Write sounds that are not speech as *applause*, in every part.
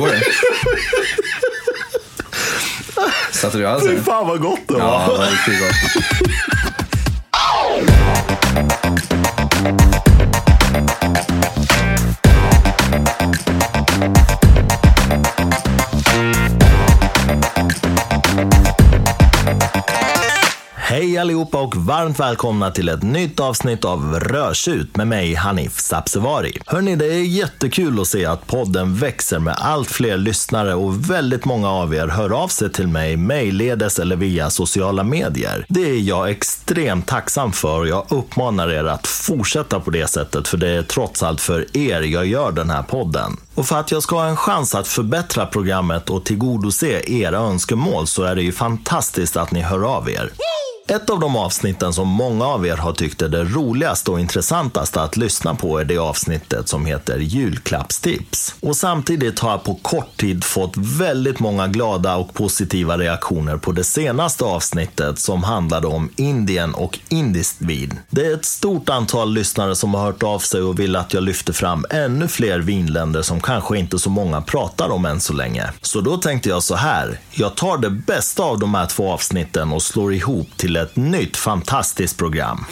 går det. *laughs* Satte du i halsen? Fy fan vad gott det var. Ja, det var riktigt gott. Allihopa och varmt välkomna till ett nytt avsnitt av Rörsut med mig Hanif Sabsevari. Hörni, det är jättekul att se att podden växer med allt fler lyssnare och väldigt många av er hör av sig till mig mejlledes eller via sociala medier. Det är jag extremt tacksam för och jag uppmanar er att fortsätta på det sättet för det är trots allt för er jag gör den här podden. Och för att jag ska ha en chans att förbättra programmet och tillgodose era önskemål så är det ju fantastiskt att ni hör av er. Ett av de avsnitten som många av er har tyckt är det roligaste och intressantaste att lyssna på är det avsnittet som heter julklappstips. Och samtidigt har jag på kort tid fått väldigt många glada och positiva reaktioner på det senaste avsnittet som handlade om Indien och indiskt vin. Det är ett stort antal lyssnare som har hört av sig och vill att jag lyfter fram ännu fler vinländer som kanske inte så många pratar om än så länge. Så då tänkte jag så här, jag tar det bästa av de här två avsnitten och slår ihop till ett nytt fantastiskt program.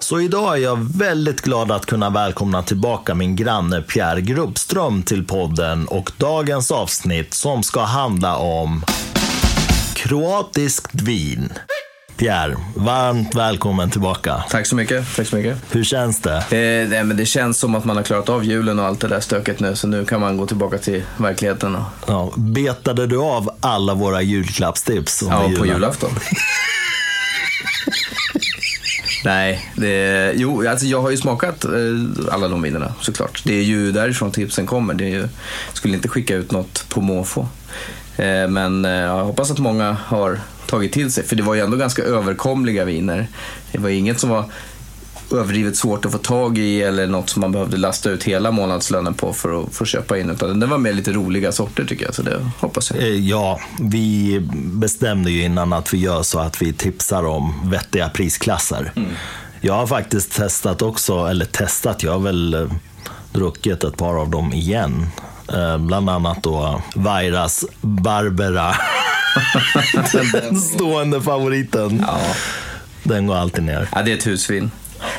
Så idag är jag väldigt glad att kunna välkomna tillbaka min granne Pierre Grubbström till podden och dagens avsnitt som ska handla om kroatiskt vin. Pierre, varmt välkommen tillbaka. Tack så mycket. Tack så mycket. Hur känns det? Eh, nej, men det känns som att man har klarat av julen och allt det där stöket nu, så nu kan man gå tillbaka till verkligheten. Och... Ja, betade du av alla våra julklappstips? Ja, på julafton. *laughs* Nej, det, jo, alltså jag har ju smakat eh, alla de vinerna såklart. Det är ju därifrån tipsen kommer. Det är ju, skulle inte skicka ut något på måfå. Eh, men eh, jag hoppas att många har tagit till sig, för det var ju ändå ganska överkomliga viner. Det var inget som var överdrivet svårt att få tag i eller något som man behövde lasta ut hela månadslönen på för att få köpa in. Utan det var mer lite roliga sorter tycker jag, så det hoppas jag. Eh, Ja, vi bestämde ju innan att vi gör så att vi tipsar om vettiga prisklasser. Jag har faktiskt testat också, eller testat, jag har väl eh, druckit ett par av dem igen. Eh, bland annat då Vairas Barbera. *laughs* *laughs* Den stående favoriten. Ja. Den går alltid ner. Ja, det är ett husvin.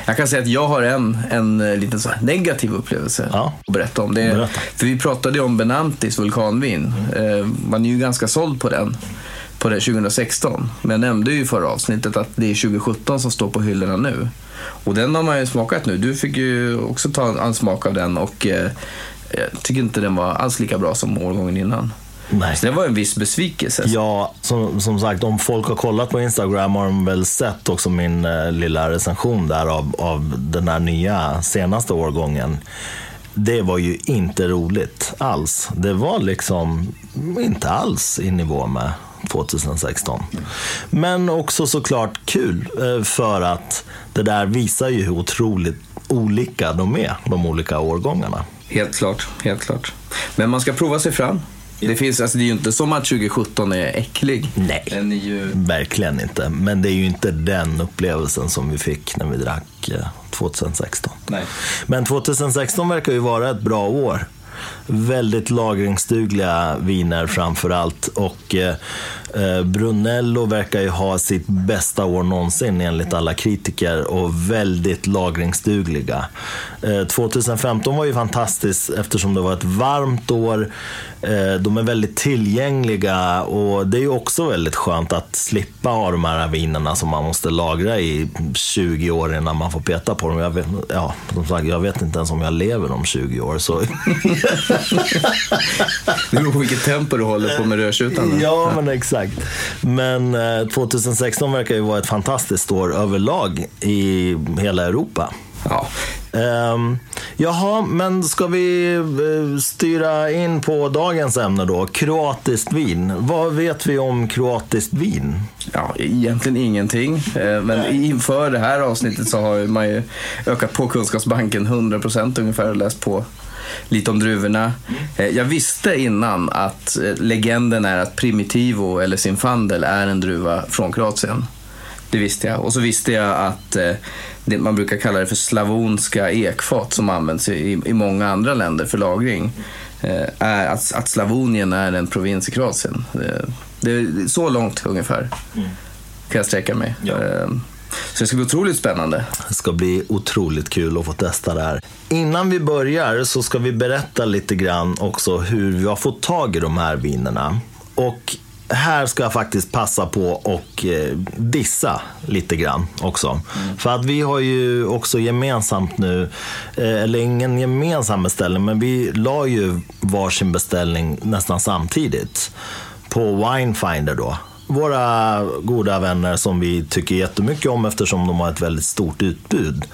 Jag kan säga att jag har en, en eh, liten så negativ upplevelse Ja. att berätta om. Det Berätta. För vi pratade ju om Benantis vulkanvin. Eh, man är ju ganska såld på den på det 2016. Men jag nämnde ju i förra avsnittet att det är 2017 som står på hyllorna nu. Och den har man ju smakat nu. Du fick ju också ta en smak av den och eh, jag tycker inte den var alls lika bra som årgången innan. Nej. Så det var en viss besvikelse. Ja, som, som sagt, om folk har kollat på Instagram har de väl sett också min eh, lilla recension där av, av den här nya senaste årgången. Det var ju inte roligt alls. Det var liksom inte alls i nivå med 2016. Men också såklart kul eh, för att det där visar ju hur otroligt olika de är, de olika årgångarna. Helt klart, helt klart. Men man ska prova sig fram. Det, finns, alltså det är ju inte som att 2017 är äcklig. Nej. Den är ju... Verkligen inte. Men det är ju inte den upplevelsen som vi fick när vi drack eh, 2016. Nej. Men 2016 verkar ju vara ett bra år. Väldigt lagringsdugliga viner framför allt. Och eh, eh, Brunello verkar ju ha sitt bästa år någonsin enligt alla kritiker och väldigt lagringsdugliga. Eh, 2015 var ju fantastiskt eftersom det var ett varmt år. Eh, de är väldigt tillgängliga och det är ju också väldigt skönt att slippa ha de här vinerna som man måste lagra i 20 år innan man får peta på dem. Jag vet, ja, som sagt, jag vet inte ens om jag lever om 20 år. Så *laughs* Det beror på vilket tempo du håller på med rödtjutan. Ja, men exakt. Men eh, 2016 verkar ju vara ett fantastiskt år överlag i hela Europa. Ja. Um, jaha, men ska vi eh, styra in på dagens ämne då? Kroatiskt vin. Vad vet vi om kroatiskt vin? ja, egentligen ingenting. Eh, Men inför det här avsnittet så har man ju ökat på kunskapsbanken 100% ungefär och läst på lite om druvorna. Eh, Jag visste innan att legenden är att Primitivo eller Zinfandel är en druva från Kroatien. Det visste jag. Och så visste jag att det, man brukar kalla det för slavonska ekfat som används i, i många andra länder för lagring. eh, är att, att Slavonien är en provins i Kroatien. Det, det är så långt ungefär kan jag sträcka mig. Ja. Eh, Så det ska bli otroligt spännande. Det ska bli otroligt kul att få testa det här. Innan vi börjar så ska vi berätta lite grann också hur vi har fått tag i de här vinerna. Och här ska jag faktiskt passa på och eh, dissa lite grann också. För att vi har ju också gemensamt nu, eh, eller ingen gemensam beställning, men vi la ju varsin beställning nästan samtidigt på Winefinder då. Våra goda vänner som vi tycker jättemycket om eftersom de har ett väldigt stort utbud.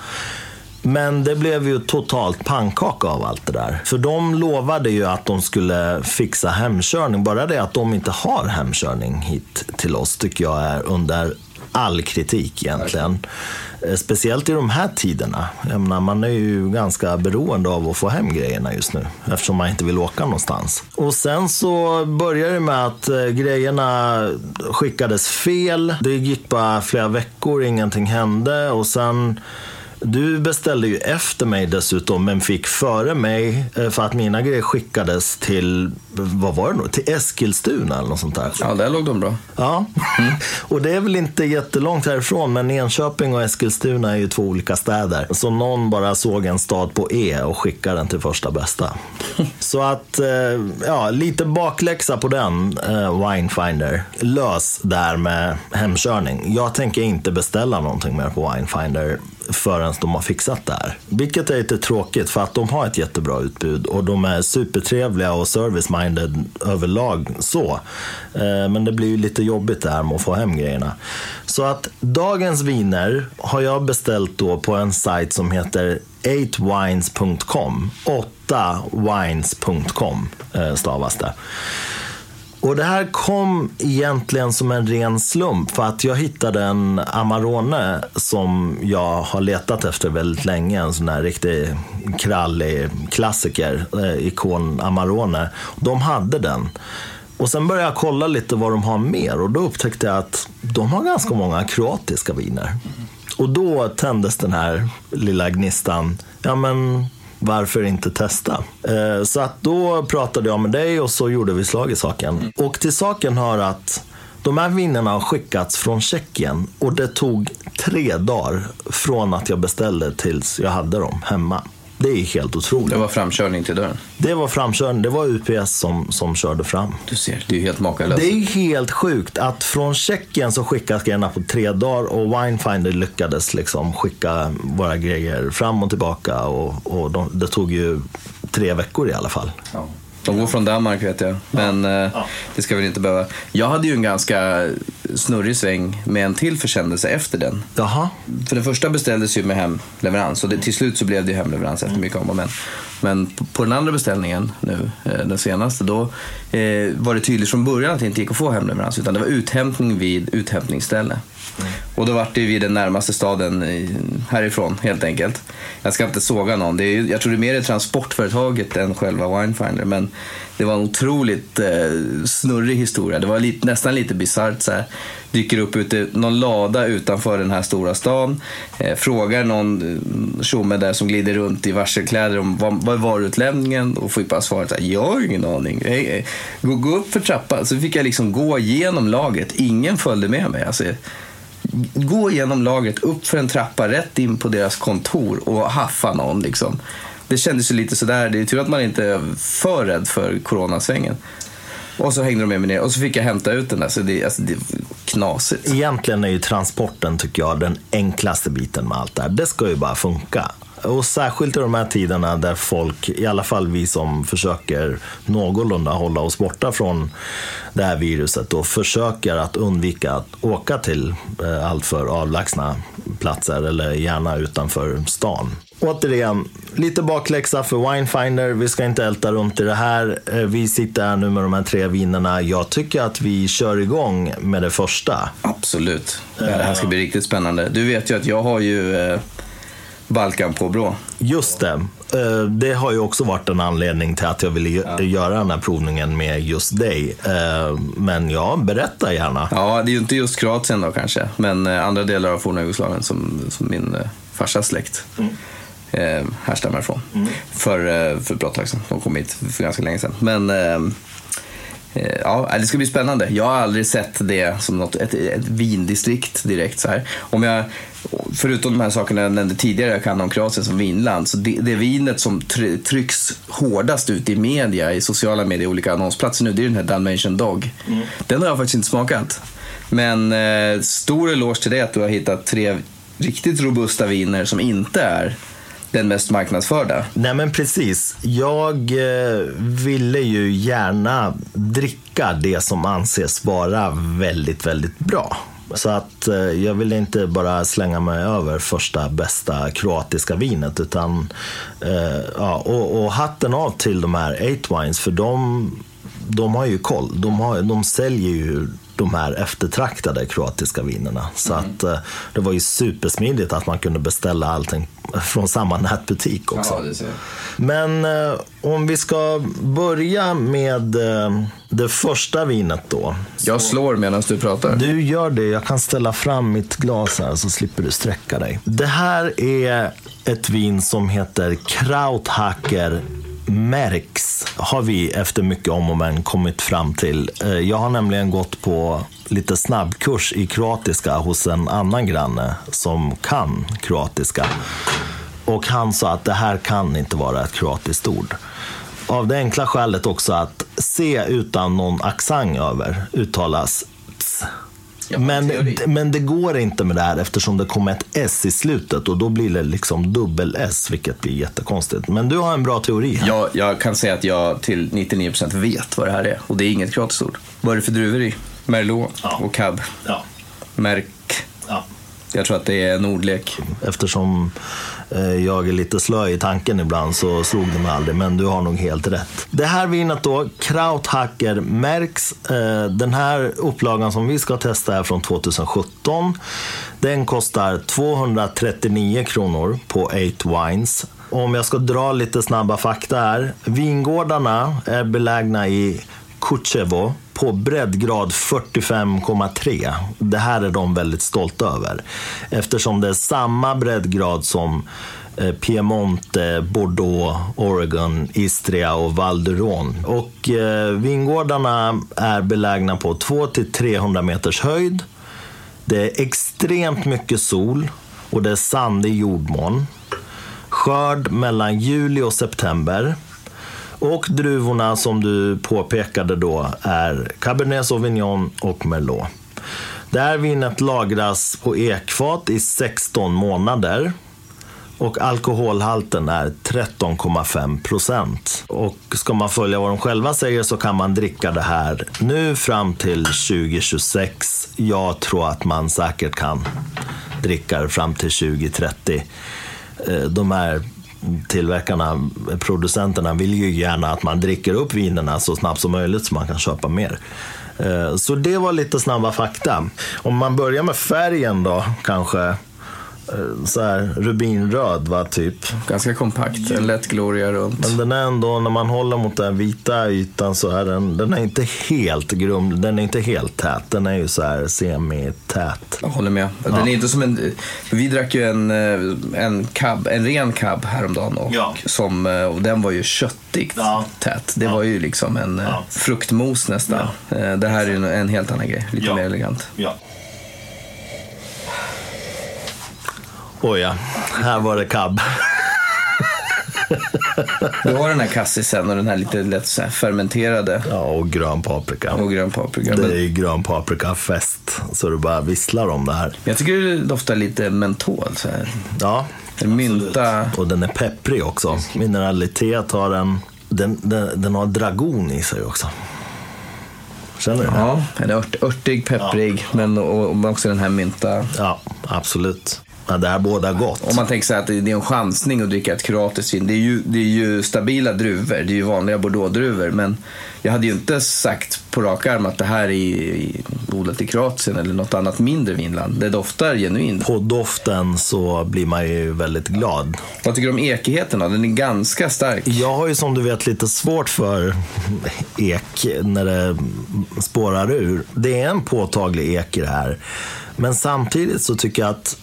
Men det blev ju totalt pannkaka av allt det där. För de lovade ju att de skulle fixa hemkörning. Bara det att de inte har hemkörning hit till oss tycker jag är under all kritik egentligen. Eh, speciellt i de här tiderna. Jag menar, man är ju ganska beroende av att få hem grejerna just nu. Eftersom man inte vill åka någonstans. Och sen så började det med att eh, grejerna skickades fel. Det gick bara flera veckor, ingenting hände. Och sen du beställde ju efter mig dessutom, men fick före mig eh, för att mina grejer skickades till, vad var det nu, till Eskilstuna eller något sånt där. Ja, där låg de bra. Ja, *laughs* och det är väl inte jättelångt härifrån, men Enköping och Eskilstuna är ju två olika städer. Så någon bara såg en stad på E och skickade den till första bästa. *laughs* Så att, eh, ja, lite bakläxa på den, eh, Winefinder. Lös där med hemkörning. Jag tänker inte beställa någonting mer på Winefinder förrän de har fixat det här. Vilket är lite tråkigt för att de har ett jättebra utbud och de är supertrevliga och service-minded överlag så. Eh, men det blir ju lite jobbigt det här med att få hem grejerna. Så att dagens viner har jag beställt då på en sajt som heter 8wines.com. 8wines.com eh, stavas det. Och det här kom egentligen som en ren slump för att jag hittade en Amarone som jag har letat efter väldigt länge. En sån här riktig krallig klassiker, eh, ikon Amarone. De hade den. Och sen började jag kolla lite vad de har mer och då upptäckte jag att de har ganska många kroatiska viner. Och då tändes den här lilla gnistan. Ja men varför inte testa? Eh, Så att då pratade jag med dig och så gjorde vi slag i saken. Och till saken hör att de här vinerna har skickats från Tjeckien och det tog tre dagar från att jag beställde tills jag hade dem hemma. Det är helt otroligt. Det var framkörning till dörren. Det var framkörning, det var UPS som, som körde fram. Du ser, det är helt makalöst. Det är helt sjukt att från Tjeckien så skickas grejerna på tre dagar och Winefinder lyckades liksom skicka våra grejer fram och tillbaka och, och de, det tog ju tre veckor i alla fall. Ja. De går från Danmark vet jag, men eh, det ska väl inte behöva. Jag hade ju en ganska snurrig sväng med en till försändelse efter den. Jaha, För den första beställdes ju med hemleverans och det, till slut så blev det ju hemleverans efter mycket om och men. Men på, på den andra beställningen nu, eh, den senaste, då eh, var det tydligt från början att det inte gick att få hemleverans utan det var uthämtning vid uthämtningsställe. Mm. Och då vart det vid den närmaste staden härifrån helt enkelt. Jag ska inte såga någon. Det är, jag tror det är mer är transportföretaget än själva Winefinder. Men det var en otroligt eh, snurrig historia. Det var lite, nästan lite bisarrt. Dyker upp ute, någon lada utanför den här stora stan. Eh, frågar någon eh, tjomme där som glider runt i varselkläder om vad, vad är varuutlämningen och får bara svaret så här, jag har ingen aning. Hey, hey. Gå, gå upp för trappan. Så fick jag liksom gå igenom laget. Ingen följde med mig. Alltså, gå igenom lagret, upp för en trappa, rätt in på deras kontor och haffa någon. Liksom. Det kändes ju lite sådär. Det är tur att man inte är för rädd för coronasvängen. Och så hängde de med mig ner och så fick jag hämta ut den där. Så det, alltså, det är knasigt. egentligen är ju transporten tycker jag den enklaste biten med allt det här. Det ska ju bara funka. Och särskilt i de här tiderna där folk, i alla fall vi som försöker någorlunda hålla oss borta från det här viruset och försöker att undvika att åka till eh, alltför avlägsna platser eller gärna utanför stan. Återigen, lite bakläxa för Winefinder. Vi ska inte älta runt i det här. Eh, vi sitter här nu med de här tre vinerna. Jag tycker att vi kör igång med det första. Absolut. Det här ska bli riktigt spännande. Du vet ju att jag har ju eh, eh, Balkan på brå. Just det. Eh, Det har ju också varit en anledning till att jag ville gö- göra den här provningen med just dig. Eh, Men ja, berätta gärna. Ja, det är ju inte just Kroatien då kanske, men eh, andra delar av forna Jugoslavien som, som min farsas släkt. eh, härstammar ifrån. För, eh, för ett bra tag sedan. De kom hit för ganska länge sedan. Men ja, det ska bli spännande. Jag har aldrig sett det som något, ett, ett vindistrikt direkt. Så här. Om jag, förutom de här sakerna jag nämnde tidigare, jag kan om Kroatien som vinland. Så det, det vinet som try, trycks hårdast ut i media, i sociala medier, olika annonsplatser nu, det är den här Dalmatian Dog. Den har jag faktiskt inte smakat. Men eh, stor eloge till dig att du har hittat tre riktigt robusta viner som inte är den mest marknadsförda. Nej men precis. Jag eh, ville ju gärna dricka det som anses vara väldigt, väldigt bra. Så att eh, jag ville inte bara slänga mig över första bästa kroatiska vinet. Utan, eh, ja, och, och hatten av till de här 8wines, för de, de har ju koll. De, har, de säljer ju de här eftertraktade kroatiska vinerna. Så Mm. att, eh, det var ju supersmidigt att man kunde beställa allting från samma nätbutik också. jag. Men eh, om vi ska börja med eh, det första vinet då. Jag slår medan du pratar. Du gör det. Jag kan ställa fram mitt glas här så slipper du sträcka dig. Det här är ett vin som heter Krauthacker Merks. Har vi efter mycket om och men kommit fram till. Eh, jag har nämligen gått på lite snabbkurs i kroatiska hos en annan granne som kan kroatiska. Och han sa att det här kan inte vara ett kroatiskt ord. Av det enkla skälet också att C utan någon accent över uttalas ps. Ja, Men, teori. men det går inte med det här eftersom det kommer ett S i slutet och då blir det liksom dubbel-S vilket blir jättekonstigt. Men du har en bra teori här. Jag, jag kan säga att jag till 99% vet vad det här är. Och det är inget kroatiskt ord. Vad är det för druvor i? Merlot Ja. och cab. Ja. Märk. Ja. Jag tror att det är en ordlek. Eftersom Eh, jag är lite slö i tanken ibland så slog det mig aldrig, men du har nog helt rätt. Det här vinet då, Krauthacker märks. Eh, den här upplagan som vi ska testa är från 2017. Den kostar 239 kronor på 8 Wines. Om jag ska dra lite snabba fakta här. Vingårdarna är belägna i Kutjevo på breddgrad 45,3. Det här är de väldigt stolta över. Eftersom det är samma breddgrad som eh, Piemonte, Bordeaux, Oregon, Istria och Val d'Uron. Och eh, vingårdarna är belägna på 200-300 meters höjd. Det är extremt mycket sol och det är sandig jordmån. Skörd mellan juli och september. Och druvorna som du påpekade då är Cabernet Sauvignon och Merlot. Det här vinet lagras på ekfat i 16 månader. Och alkoholhalten är 13,5 procent. Och ska man följa vad de själva säger så kan man dricka det här nu fram till 2026. Jag tror att man säkert kan dricka det fram till 2030. Eh, de här tillverkarna, producenterna vill ju gärna att man dricker upp vinerna så snabbt som möjligt så man kan köpa mer. Eh, så det var lite snabba fakta. Om man börjar med färgen då kanske eh, Så här rubinröd va, typ. Ganska kompakt. En lätt gloria runt. Men den är ändå, när man håller mot den vita ytan så är den, den är inte helt grum, den är inte helt tät. Den är ju så här semi-tät. Jag håller med. Den är inte som en... Vi drack ju en, eh, en, cab, en ren cab häromdagen och, Ja. som, eh, och den var ju köttigt Ja. tät. Det Ja. var ju liksom en Ja. fruktmos nästan. Det här är ju en helt annan grej. Lite Ja. mer elegant. Oj ja, här var det cab. Du har den här kassisen och den här lite lätt så fermenterade Ja, och grön paprika. och grön paprika. Det är ju grön paprika-fest, så det bara visslar om det här. jag tycker det doftar lite mentol. Så här. Ja, mynta. och den är pepprig också. Mineralitet har den, den, den, den har dragon i sig också. Känner du det? Ja, en ört, örtig, pepprig, men och, och också den här mynta. Ja, absolut. Ja, det här båda gott. Om man tänker sig att det är en chansning att dricka ett kroatiskt vin. Det är ju, det är ju stabila druvor, det är ju vanliga bordeauxdruvor. Men jag hade ju inte sagt på rak arm att det här är odlat i Kroatien eller något annat mindre vinland. Det doftar genuint. På doften så blir man ju väldigt glad. Vad tycker du om ekigheten då? Den är ganska stark. Jag har ju som du vet lite svårt för ek när det spårar ur. Det är en påtaglig ek i det här. Men samtidigt så tycker jag att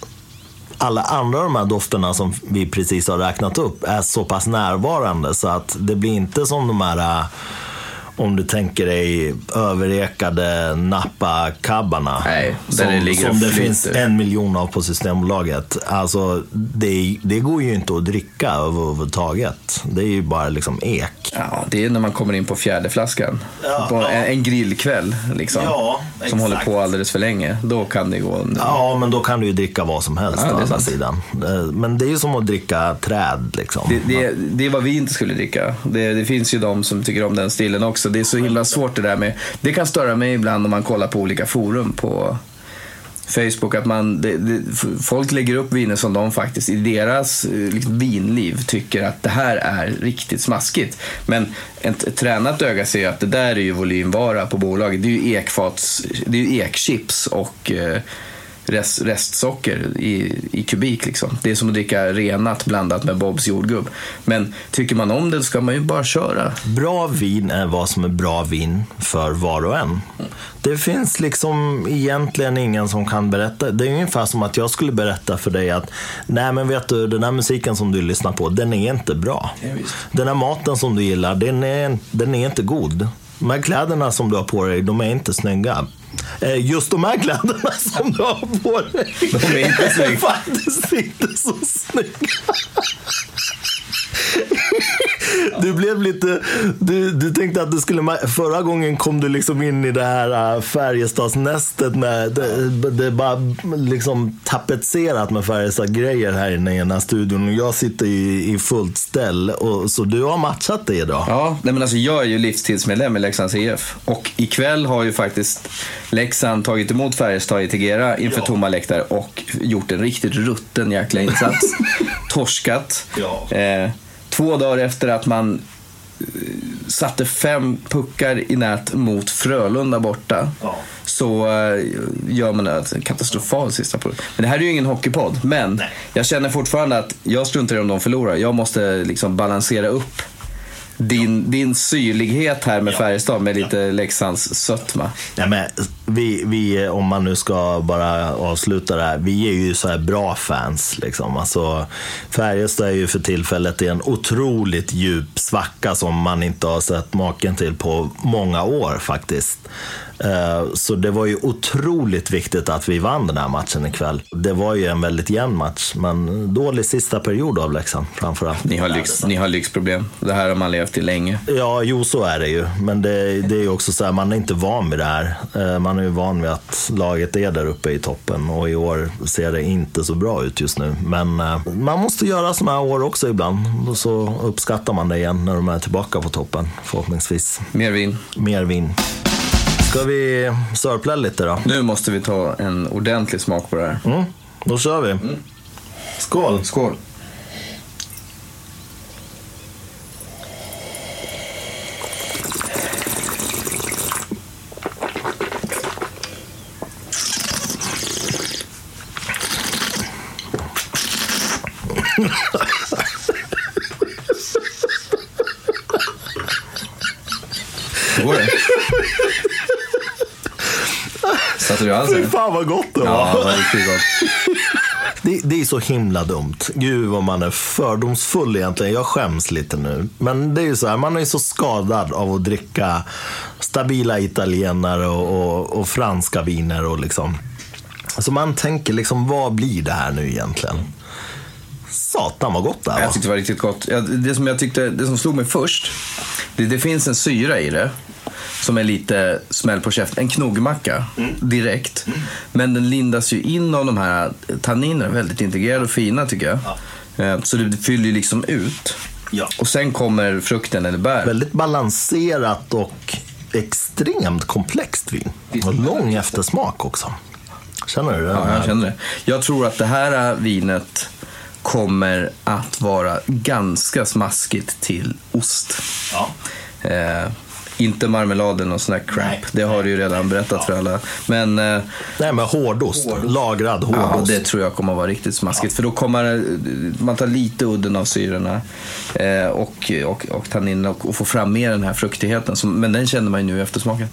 alla andra de här dofterna som vi precis har räknat upp är så pass närvarande så att det blir inte som de här om du tänker dig överekade Napa-kabbarna. Nej, som, det som det finns en miljon av på Systembolaget. Alltså, det, det går ju inte att dricka överhuvudtaget. Det är ju bara liksom ek. Ja, det är när man kommer in på fjärde flaskan. Ja, på en, en grillkväll liksom. Ja, som exakt. håller på alldeles för länge. Då kan det gå... Ja, men då kan du ju dricka vad som helst Ja, det sidan. Eh, Men det är ju som att dricka träd liksom. Det, det, det är vad vi inte skulle dricka. Det, det finns ju de som tycker om den stilen också. Det är så himla svårt det där med... Det kan störa mig ibland om man kollar på olika forum på Facebook. Att man, det, det, folk lägger upp viner som de faktiskt i deras eh, liksom, vinliv tycker att det här är riktigt smaskigt. Men ett, ett tränat öga ser ju att det där är ju volymvara på bolaget. Det är ju ekfats, det är ju ekchips och eh, rest, restsocker i, i kubik. Liksom. Det är som att dricka renat blandat med Bobs jordgubb. Men tycker man om det ska man ju bara köra. Bra vin är vad som är bra vin för var och en. Det finns liksom egentligen ingen som kan berätta. Det är ungefär som att jag skulle berätta för dig att nej men vet du, den här musiken som du lyssnar på, den är inte bra. Ja. Den här maten som du gillar, den är, den är inte god. De här kläderna som du har på dig, de är inte snygga. Eh, Just de här kläderna *laughs* som du har på dig, De är inte snygga. *laughs* faktiskt inte så snygga. *laughs* Du blev lite... Du, du tänkte att du skulle... Förra gången kom du liksom in i det här äh, Färjestadsnästet med... Det, det är bara liksom tapetserat med Färjestad-grejer här inne i den här studion. Och jag sitter i, i fullt ställ. Och, så du har matchat det idag. Ja, nej men alltså jag är ju livstidsmedlem i Leksands IF. Och ikväll har ju faktiskt Leksand tagit emot Färjestad i Tegera inför Ja. tomma läktare och gjort en riktigt rutten jäkla insats. *laughs* Torskat. Ja. Eh, två dagar efter att man eh, satte fem puckar i nät mot Frölunda borta. Ja. Så eh, gör man en katastrofal sista produkt. Men det här är ju ingen hockeypodd. Men Nej. jag känner fortfarande att jag struntar i om de förlorar. Jag måste liksom balansera upp din, din syrlighet här med Färjestad med lite Leksands sötma. Nej, men vi, vi, om man nu ska bara avsluta det här. Vi är ju så här bra fans. Liksom. Alltså, Färjestad är ju för tillfället i en otroligt djup svacka som man inte har sett maken till på många år faktiskt. Eh, Så det var ju otroligt viktigt att vi vann den här matchen ikväll. Det var ju en väldigt jämn match, men dålig sista period av Leksand framförallt. Ni har, lyx, ni har lyxproblem. Det här har man levt i länge. Ja, jo så är det ju. Men det, det är ju också så här, man är inte van vid det här. Eh, Man är ju van vid att laget är där uppe i toppen och i år ser det inte så bra ut just nu. Men eh, man måste göra sådana här år också ibland. Och så uppskattar man det igen när de är tillbaka på toppen, förhoppningsvis. Mer vin. Mer vin. Ska vi sörpla lite då? Nu måste vi ta en ordentlig smak på det här. Mm, då kör vi. Skål! Skål. Hur går det? Satte du i Fy halsen? Fan vad gott det var! Ja, det var gott. *laughs* Det, det är så himla dumt. Gud vad man är fördomsfull egentligen. Jag skäms lite nu. Men det är ju så här, man är ju så skadad av att dricka stabila italienare och, och, och franska viner och liksom. Så man tänker liksom, vad blir det här nu egentligen? Satan vad gott det här Jag var. tyckte det var riktigt gott. Det som, jag tyckte, det som slog mig först, det, det finns en syra i det. Som är lite smäll på käften. En knoggmacka direkt. Men den lindas ju in av de här tanninerna. Väldigt integrerade och fina tycker jag. Eh, Så det fyller ju liksom ut. Ja. Och sen kommer frukten eller bär. Väldigt balanserat och extremt komplext vin. Och lång eftersmak också. Känner du det? Ja, jag känner det. Jag tror att det här vinet kommer att vara ganska smaskigt till ost. Ja. Eh, inte marmeladen och sån här crap. Nej. Det har du ju redan berättat för alla. Men eh, Nej, men hårdost. Lagrad ja, hårdost. det tror jag kommer att vara riktigt smaskigt. För då kommer eh, man ta lite udden av syrorna eh, och, och, och tanninerna och, och få fram mer den här fruktigheten. Men den känner man ju nu i eftersmaken.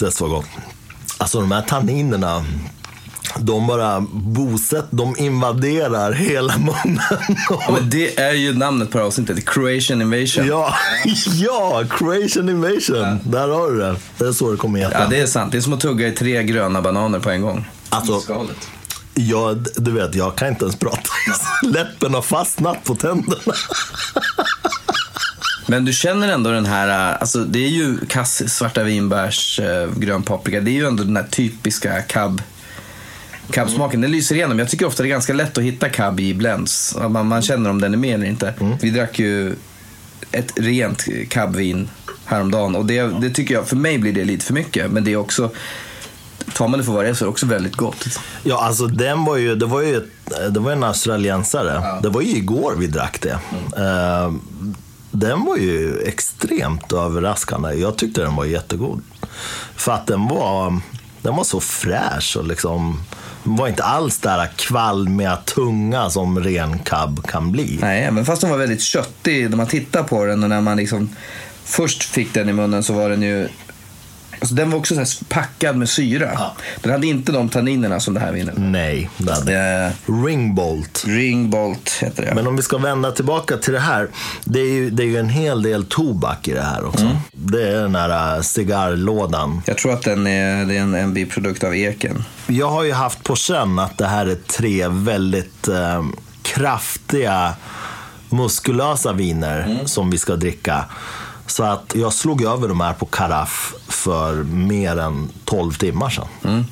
Jösses vad gott. Alltså de här tanninerna, de bara bosätter, de invaderar hela munnen. Ja, men det är ju namnet på det här avsnittet, Croatian Invasion. Ja, *laughs* ja, Croatian invasion. Där har du det. Det är så det kommer heta. Ja, det är sant. Det är som att tugga i tre gröna bananer på en gång. Alltså, Skalet. ja, du vet, jag kan inte ens prata. *laughs* Läppen har fastnat på tänderna. *laughs* Men du känner ändå den här, äh, alltså det är ju kass, svarta vinbärs, eh, grön paprika. Det är ju ändå den här typiska cab Cab-smaken, den lyser igenom. Jag tycker ofta det är ganska lätt att hitta cab i blends. Man, man känner om den är med eller inte. Vi drack ju ett rent cab-vin häromdagen och det, det tycker jag, för mig blir det lite för mycket. Men det är också, tar man det för vad det är så är det också väldigt gott. Ja, alltså den var ju, det var ju det var en australiensare. Det var ju igår vi drack det. Eh, den var ju extremt överraskande. Jag tyckte den var jättegod. För att den var, den var så fräsch och liksom den var inte alls där kvalmiga, tunga som ren cab kan bli. Nej, men fast den var väldigt köttig när man tittar på den och när man liksom först fick den i munnen så var den ju Alltså den var också så här packad med syra. Ja. Den hade inte de tanninerna som det här vinet. Nej, det hade Eh, Ringbolt. Ringbolt heter det. Men om vi ska vända tillbaka till det här. Det är ju, det är ju en hel del tobak i det här också. Det är den här äh, cigarrlådan. Jag tror att den är, det är en, en biprodukt av eken. Jag har ju haft på känn att det här är tre väldigt eh, kraftiga, muskulösa viner som vi ska dricka. Så att jag slog över de här på karaff för mer än 12 timmar sedan. Mm.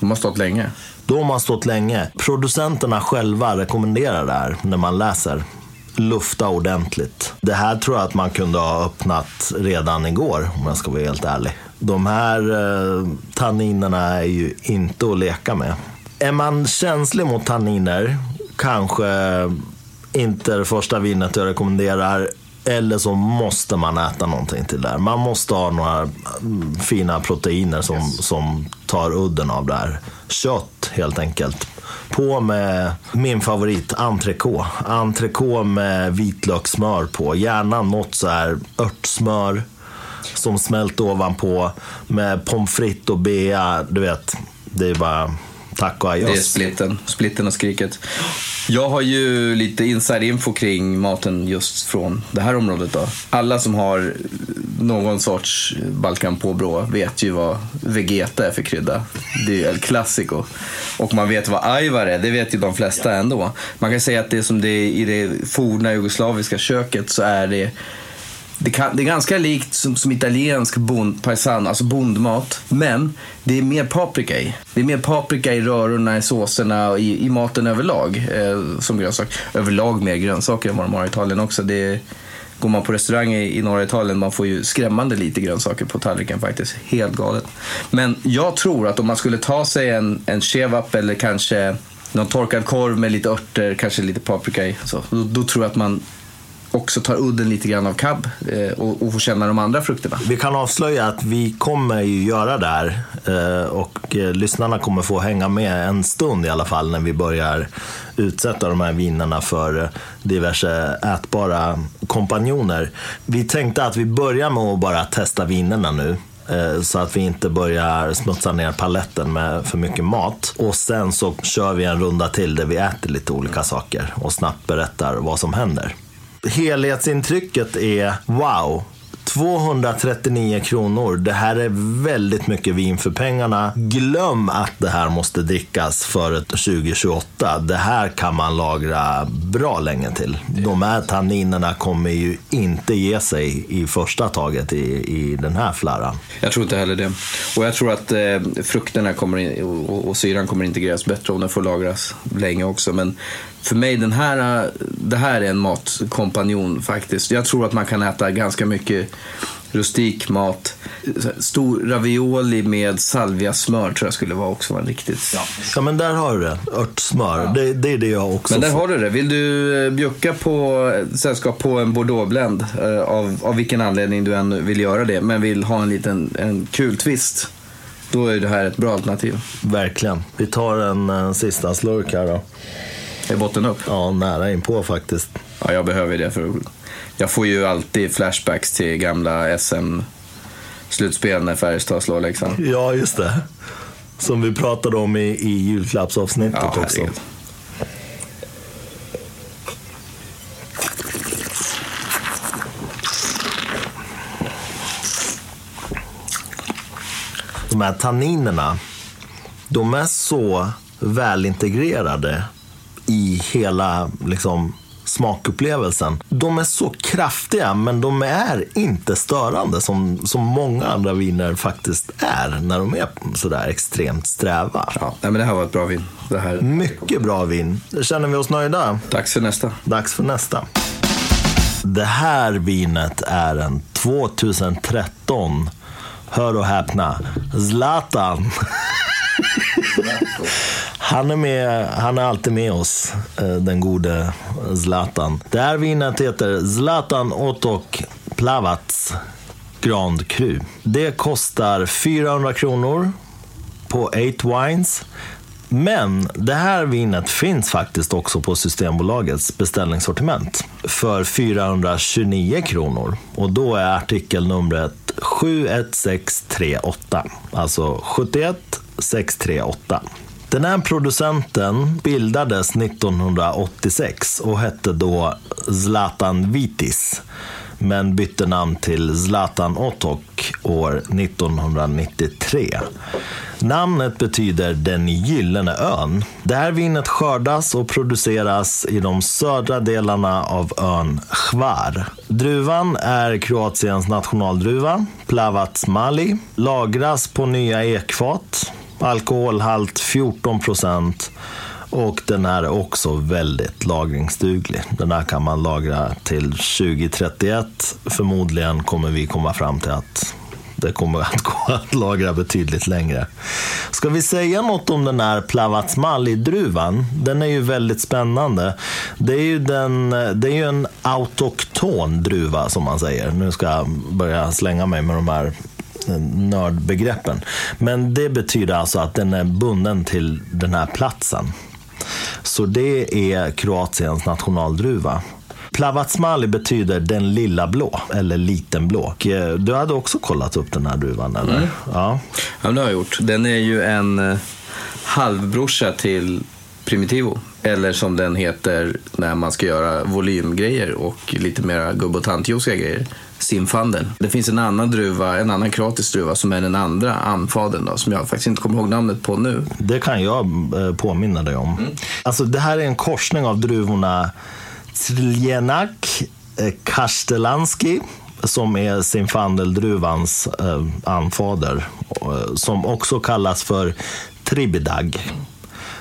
De har stått länge. De har stått länge. Producenterna själva rekommenderar det här när man läser. Lufta ordentligt. Det här tror jag att man kunde ha öppnat redan igår om jag ska vara helt ärlig. De här eh, tanninerna är ju inte att leka med. Är man känslig mot tanniner, kanske inte det första vinet jag rekommenderar. Eller så måste man äta någonting till det här. Man måste ha några fina proteiner som, som tar udden av det här. Kött helt enkelt. På med min favorit, entrecote. Entrecote med vitlökssmör på. Gärna något så här örtsmör som smält ovanpå. Med pommes frites och bea. Du vet, det är bara tack och Det är splitten. Splitten och skriket. Jag har ju lite inside-info kring maten just från det här området. Då. Alla som har någon sorts Balkan påbrå vet ju vad Vegeta är för krydda. Det är ju El Clasico. Och man vet vad Aivar är, det vet ju de flesta ändå. Man kan säga att det som det är i det forna jugoslaviska köket så är det det, kan, det är ganska likt som, som italiensk bond, paisan, alltså bondmat. Men det är mer paprika i. Det är mer paprika i rörorna, i såserna och i, i maten överlag. Eh, som grönsak. Överlag mer grönsaker än vad de har i Italien också. Det, går man på restaurang i, i norra Italien, man får ju skrämmande lite grönsaker på tallriken faktiskt. Helt galet. Men jag tror att om man skulle ta sig en, en chevap eller kanske någon torkad korv med lite örter, kanske lite paprika i. Så, då, då tror jag att man också tar udden lite grann av cab eh, och, och får känna de andra frukterna. Vi kan avslöja att vi kommer ju göra det här eh, och eh, lyssnarna kommer få hänga med en stund i alla fall när vi börjar utsätta de här vinerna för eh, diverse ätbara kompanjoner. Vi tänkte att vi börjar med att bara testa vinerna nu. Eh, så att vi inte börjar smutsa ner paletten med för mycket mat. Och sen så kör vi en runda till där vi äter lite olika saker och snabbt berättar vad som händer. Helhetsintrycket är wow. 239 kronor. Det här är väldigt mycket vin för pengarna. Glöm att det här måste drickas för 2028. Det här kan man lagra bra länge till. De här tanninerna kommer ju inte ge sig i första taget i, i den här flarran. Jag tror inte heller det. Och jag tror att eh, frukterna kommer in, och, och syran kommer integreras bättre om den får lagras länge också. Men för mig, den här, det här är en matkompanjon faktiskt. Jag tror att man kan äta ganska mycket rustik mat. Stor ravioli med salviasmör tror jag skulle vara också vara riktigt... Ja men där har du det. Örtsmör. Det, det är det jag också Men där får. har du det. Vill du eh, bjucka på sällskap på en bordeauxblend eh, av, av vilken anledning du än vill göra det, men vill ha en liten en kul twist, då är det här ett bra alternativ. Verkligen. Vi tar en, eh, sista slurk här då. Är botten upp? Ja, nära inpå faktiskt. Ja, jag behöver det. för Jag får ju alltid flashbacks till gamla SM slutspel när Färjestad slår Leksand. Ja, just det. Som vi pratade om i, i julklappsavsnittet Ja, också. herregud. De här tanninerna, de är så välintegrerade i hela liksom, smakupplevelsen. De är så kraftiga, men de är inte störande som, som många andra viner faktiskt är när de är sådär extremt sträva. Ja, nej, men det här var ett bra vin. Det här. Mycket bra vin. Känner vi oss nöjda? Dags för nästa. Dags för nästa. Det här vinet är en 2013, hör och häpna, Zlatan. Han är, med, han är alltid med oss, eh, den gode Zlatan. Det här vinet heter Zlatan Otok Plavac Grand Cru. Det kostar 400 kronor på 8 Wines. Men det här vinet finns faktiskt också på Systembolagets beställningssortiment för 429 kronor. Och då är artikelnumret 71638. Alltså 71638. Den här producenten bildades 1986 och hette då Zlatan Vitis men bytte namn till Zlatan Otok år 1993. Namnet betyder den gyllene ön. Det här vinet skördas och produceras i de södra delarna av ön Hvar. Druvan är Kroatiens nationaldruva, Plavac Mali, lagras på nya ekfat, alkoholhalt 14 procent och den här är också väldigt lagringsduglig. Den här kan man lagra till 2031. Förmodligen kommer vi komma fram till att det kommer att *laughs* gå att lagra betydligt längre. Ska vi säga något om den här Plavac Mali-druvan? Den är ju väldigt spännande. Det är ju, den, det är ju en autokton druva som man säger. Nu ska jag börja slänga mig med de här nördbegreppen. Men det betyder alltså att den är bunden till den här platsen. Så det är Kroatiens nationaldruva. Plavac Mali betyder den lilla blå, eller liten blå. Eh, Du hade också kollat upp den här druvan, eller? Ja. Ja, det har jag gjort. Den är ju en eh, halvbrorsa till Primitivo. Eller som den heter när man ska göra volymgrejer och lite mera gubb och grejer. Simfanden. Det finns en annan druva, en annan kroatisk druva som är den andra anfaden då, som jag faktiskt inte kommer ihåg namnet på nu. Det kan jag eh, påminna dig om. Alltså, det här är en korsning av druvorna Trljenak, eh, Kastelanski, som är Zinfandeldruvans eh, anfader, eh, som också kallas för Tribidag.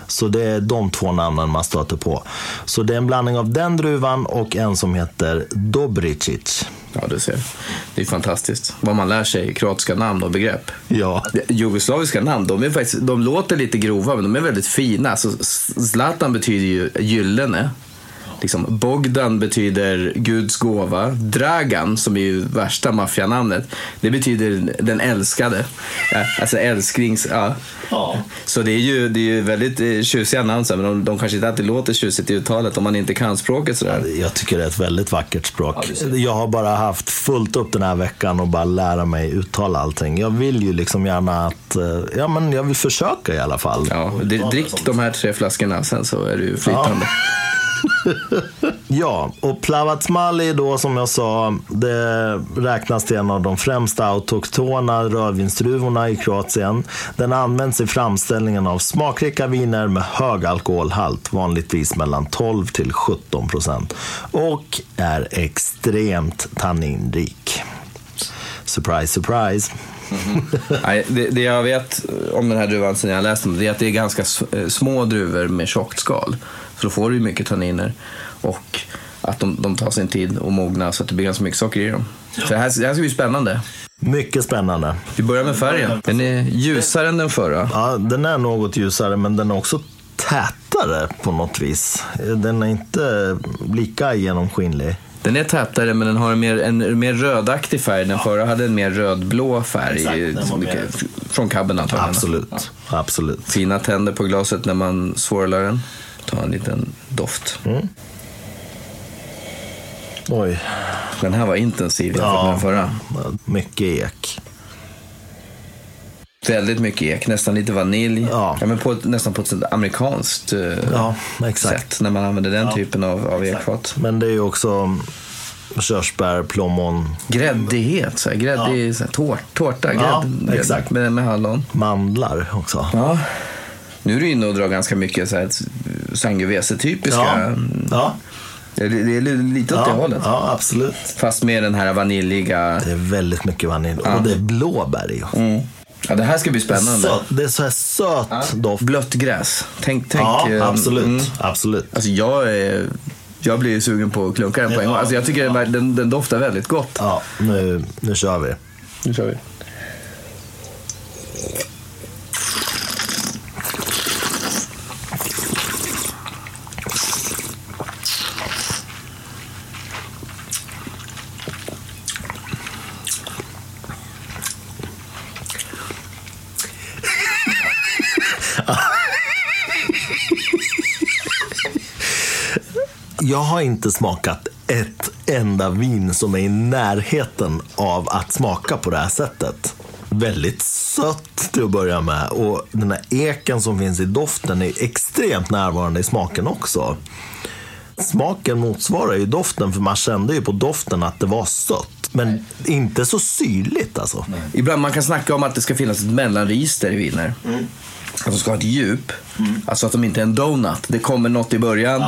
Så det är de två namnen man stöter på. Så det är en blandning av den druvan och en som heter Dobricic. Ja, du ser. Det är fantastiskt. Vad man lär sig kroatiska namn och begrepp. Ja. Jugoslaviska namn, de, är faktiskt, de låter lite grova men de är väldigt fina. Alltså, Zlatan betyder ju gyllene. Liksom, Bogdan betyder Guds gåva. Dragan, som är ju värsta maffianamnet, det betyder den älskade. Ja, Alltså älsklings... Ja. Ja. Så det är ju, det är ju väldigt eh, tjusiga namn, men de, de kanske inte alltid låter tjusigt i uttalet om man inte kan språket sådär. Jag tycker det är ett väldigt vackert språk. jag har bara haft fullt upp den här veckan och bara lära mig uttala allting. Jag vill ju liksom gärna att, eh, ja men jag vill försöka i alla fall. Ja, drick de här tre flaskorna, sen så är du ju flytande. Ja, *laughs* Ja, och Plavatsmali då som jag sa, det räknas till en av de främsta autoktona rödvinsdruvorna i Kroatien. Den används i framställningen av smakrika viner med hög alkoholhalt, vanligtvis mellan 12 till 17 procent. Och är extremt tanninrik. Surprise, surprise. Mm-hmm. Nej, det, det jag vet om den här druvan sen jag läste den, det är att det är ganska eh, små druvor med tjockt skal. Så då får du ju mycket tanniner. Och att de, de tar sin tid att mogna så att det blir ganska mycket socker i dem. Så det här, det här ska bli spännande. Mycket spännande. Vi börjar med färgen. Den är ljusare än den förra. Ja, den är något ljusare, men den är också tätare på något vis. Den är inte lika genomskinlig. Den är tätare men den har en mer, en mer rödaktig färg. Den förra hade en mer rödblå färg. Exakt, mer- Från cabben antagligen. Absolut. Absolut. Fina tänder på glaset när man swirlar den. Ta en liten doft. Oj, Den här var intensiv jämfört med den förra. mycket ek. Väldigt mycket ek, nästan lite vanilj. Ja. men på ett, nästan på ett amerikanskt eh, Ja, sätt när man använder den typen av, av ekfat. Men det är ju också körsbär, plommon, Gräddighet, så här, gräddig så här, tår, tårta, Ja, grädd, exakt. Med, med hallon. mandlar också. Ja. Nu är du inne och drar ganska mycket så här Sangiovese-typiska. Ja. Ja. Det, är- det lite åt det Ja, hållet. ja, absolut. Fast med den här vaniljiga... Det är väldigt mycket vanilj. Och det är blåbär i. Ja, det här ska bli spännande. Söt. Det är så här söt doft. Blött gräs. Tänk, tänk. Ja, eh, absolut. mm. absolut. Alltså jag är... Jag blir ju sugen på att klunka den på en gång. Alltså jag tycker den, den, den doftar väldigt gott. Ja, nu, nu kör vi. Nu kör vi. Jag har inte smakat ett enda vin som är i närheten av att smaka på det här sättet. Väldigt sött till att börja med och den här eken som finns i doften är extremt närvarande i smaken också. Smaken motsvarar ju doften för man kände ju på doften att det var sött. Men inte så syrligt alltså. Ibland man kan snacka om att det ska finnas ett mellanregister i viner. Att de ska ha ett djup. Alltså att de inte är en donut. Det kommer något i början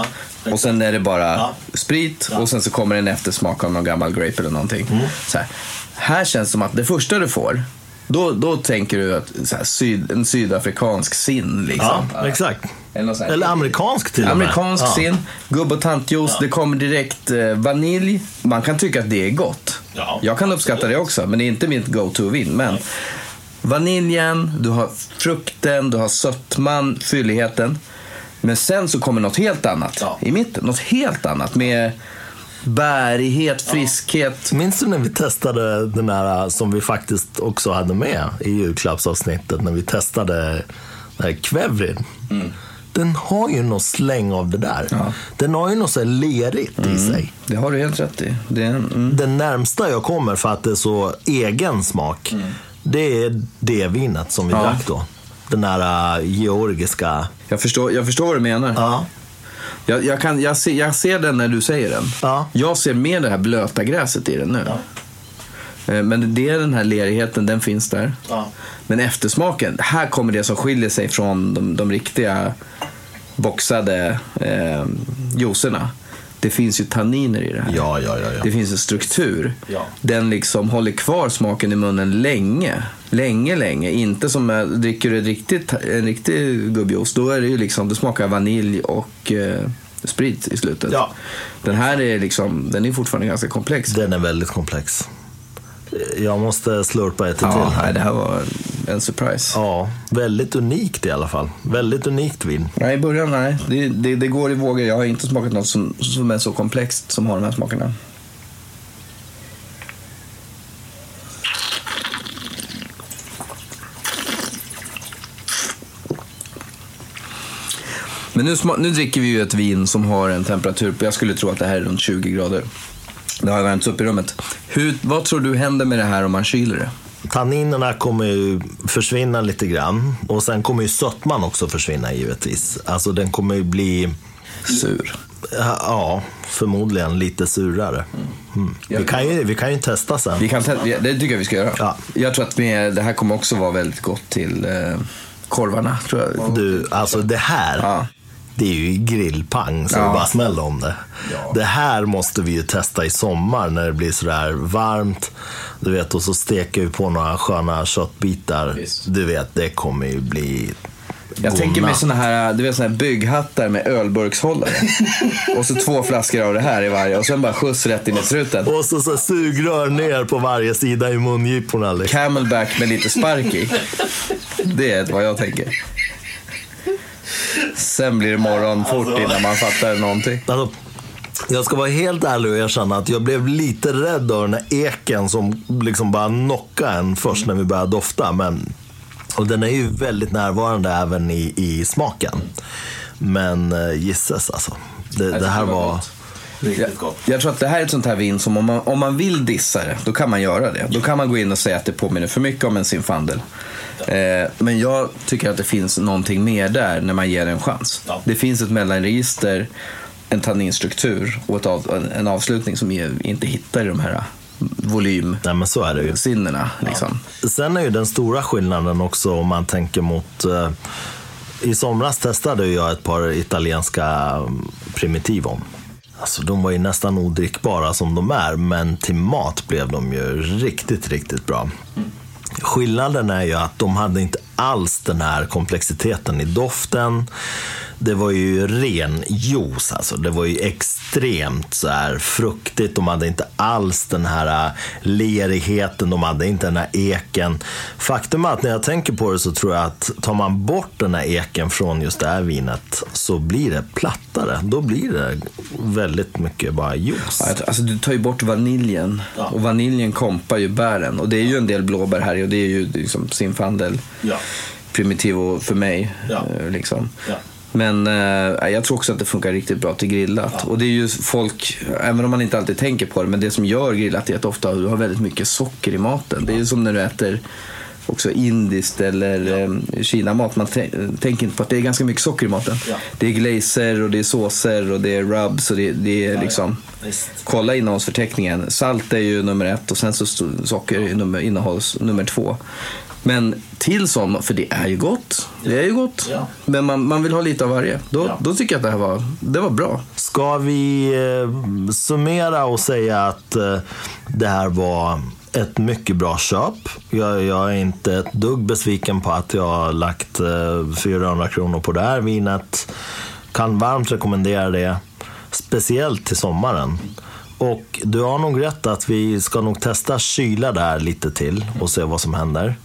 Ja, och sen är det bara Ja. sprit och sen så kommer en eftersmak av någon gammal grape eller någonting. Så här. här känns det som att det första du får, då, då tänker du att här, syd, en sydafrikansk sin. Liksom. Ja, exakt. Eller, Eller amerikansk till. Amerikansk Ja. sin, gubb och tantjuice, det kommer direkt eh, vanilj. Man kan tycka att det är gott. Ja, Jag kan uppskatta det också, men det är inte mitt go-to-vin. Men vaniljen, du har frukten, du har sötman, fylligheten. Men sen så kommer något helt annat Ja. i mitten. Något helt annat med bärighet, friskhet. Minns du när vi testade den här som vi faktiskt också hade med i julklappsavsnittet när vi testade den här Kvevrin? Den har ju något släng av det där. Ja. Den har ju något så här lerigt i sig. Det har du helt rätt i. Det är, mm. Den närmsta jag kommer för att det är så egen smak, det är det vinet som vi Ja. drack då. Den här äh, georgiska. jag, förstår, jag förstår vad du menar. Ja. Jag, jag, kan, jag, ser, jag ser den när du säger den. Ja. Jag ser mer det här blöta gräset i den nu. Eh, Men det är den här lerigheten, den finns där. Ja. Men eftersmaken, här kommer det som skiljer sig från de, de riktiga boxade eh, juicerna. Det finns ju tanniner i det här. Ja, ja, ja. ja. Det finns en struktur. Ja. Den liksom håller kvar smaken i munnen länge. Länge, länge. Inte som eh, dricker du riktigt, en riktig gubbjuice, då är det ju liksom, det smakar vanilj och eh, sprit i slutet. Ja. Den här är liksom, den är fortfarande ganska komplex. Den är väldigt komplex. Jag måste slurpa ett till ja, här. nej, det här var en surprise. Ja, väldigt unikt i alla fall. Väldigt unikt vin. Nej, i början nej. Det, det, det går i vågor. Jag har inte smakat något som, som är så komplext som har de här smakerna. Men nu, nu dricker vi ju ett vin som har en temperatur på, jag skulle tro att det här är runt 20 grader. Det har värmts upp i rummet. Hur, vad tror du händer med det här om man kyler det? Tanninerna kommer ju försvinna lite grann. Och sen kommer ju sötman också försvinna givetvis. Alltså den kommer ju bli, Sur. ja, förmodligen lite surare. Mm. Vi, kan ju, vi kan ju testa sen. Vi kan te- det tycker jag vi ska göra. Ja. Jag tror att med, det här kommer också vara väldigt gott till eh, korvarna. Tror jag. Du, alltså det här, Ja. Det är ju grillpang så Ja. det bara smäller om det. Ja. Det här måste vi ju testa i sommar när det blir sådär varmt. Du vet, och så steker vi på några sköna köttbitar. Visst. Du vet, det kommer ju bli Jag gonna. tänker mig såna här, du vet, såna här bygghattar med ölburkshållare. *laughs* och så två flaskor av det här i varje och sen bara skjuts rätt in i struten. Och så, så sugrör ner på varje sida i mungiporna. Liksom. Camelback med lite spark i. Det är vad jag tänker. Sen blir det morgon fort innan man fattar någonting. Alltså, jag ska vara helt ärlig och erkänna att jag blev lite rädd av den här eken som liksom bara knockade en först när vi började dofta. Men, och den är ju väldigt närvarande även i, i smaken. Men uh, gisses alltså. Det, det här var. Jag, jag tror att det här är ett sånt här vin som om man, om man vill dissa det, då kan man göra det. Då kan man gå in och säga att det påminner för mycket om en Zinfandel. Eh, men jag tycker att det finns någonting mer där när man ger en chans. Ja. Det finns ett mellanregister, en tanninstruktur och av, en, avslutning som jag inte hittar i de här volymsinnena. Nej, men så är det ju. Liksom. Sen är ju den stora skillnaden också om man tänker mot... Eh, I somras testade jag ett par italienska mm, Primitivon. Alltså, de var ju nästan odrickbara som de är, men till mat blev de ju riktigt, riktigt bra. Skillnaden är ju att de hade inte alls den här komplexiteten i doften. Det var ju ren juice, alltså. Det var ju extremt så här fruktigt. De hade inte alls den här äh, lerigheten, de hade inte den här eken. Faktum är att när jag tänker på det så tror jag att tar man bort den här eken från just det här vinet så blir det plattare. Då blir det väldigt mycket bara juice. Alltså, du tar ju bort vaniljen Ja. och vaniljen kompar ju bären. Och det är ju en del blåbär här och det är ju liksom Zinfandel, Ja. Primitivo för mig. Ja. eh, Liksom. Ja. Men eh, jag tror också att det funkar riktigt bra till grillat. Och det är ju folk, även om man inte alltid tänker på det, men det som gör grillat är att ofta du har väldigt mycket socker i maten. Det är ju som när du äter också indiskt eller eh, kinamat. Man tän- tänker inte på att det är ganska mycket socker i maten. Ja. Det är glazer och det är såser och det är rubs och det, det är liksom... Visst. Kolla innehållsförteckningen. Salt är ju nummer ett och sen så socker är nummer, innehålls nummer två. Men till sån, för det är ju gott. Det är ju gott. Ja. Men man, man vill ha lite av varje. Då, Ja. då tycker jag att det här var, det var bra. Ska vi eh, summera och säga att eh, det här var ett mycket bra köp. Jag, jag är inte ett dugg besviken på att jag har lagt eh, 400 kronor på det här vinet. Kan varmt rekommendera det. Speciellt till sommaren. Och du har nog rätt att vi ska nog testa kyla där lite till och se vad som händer.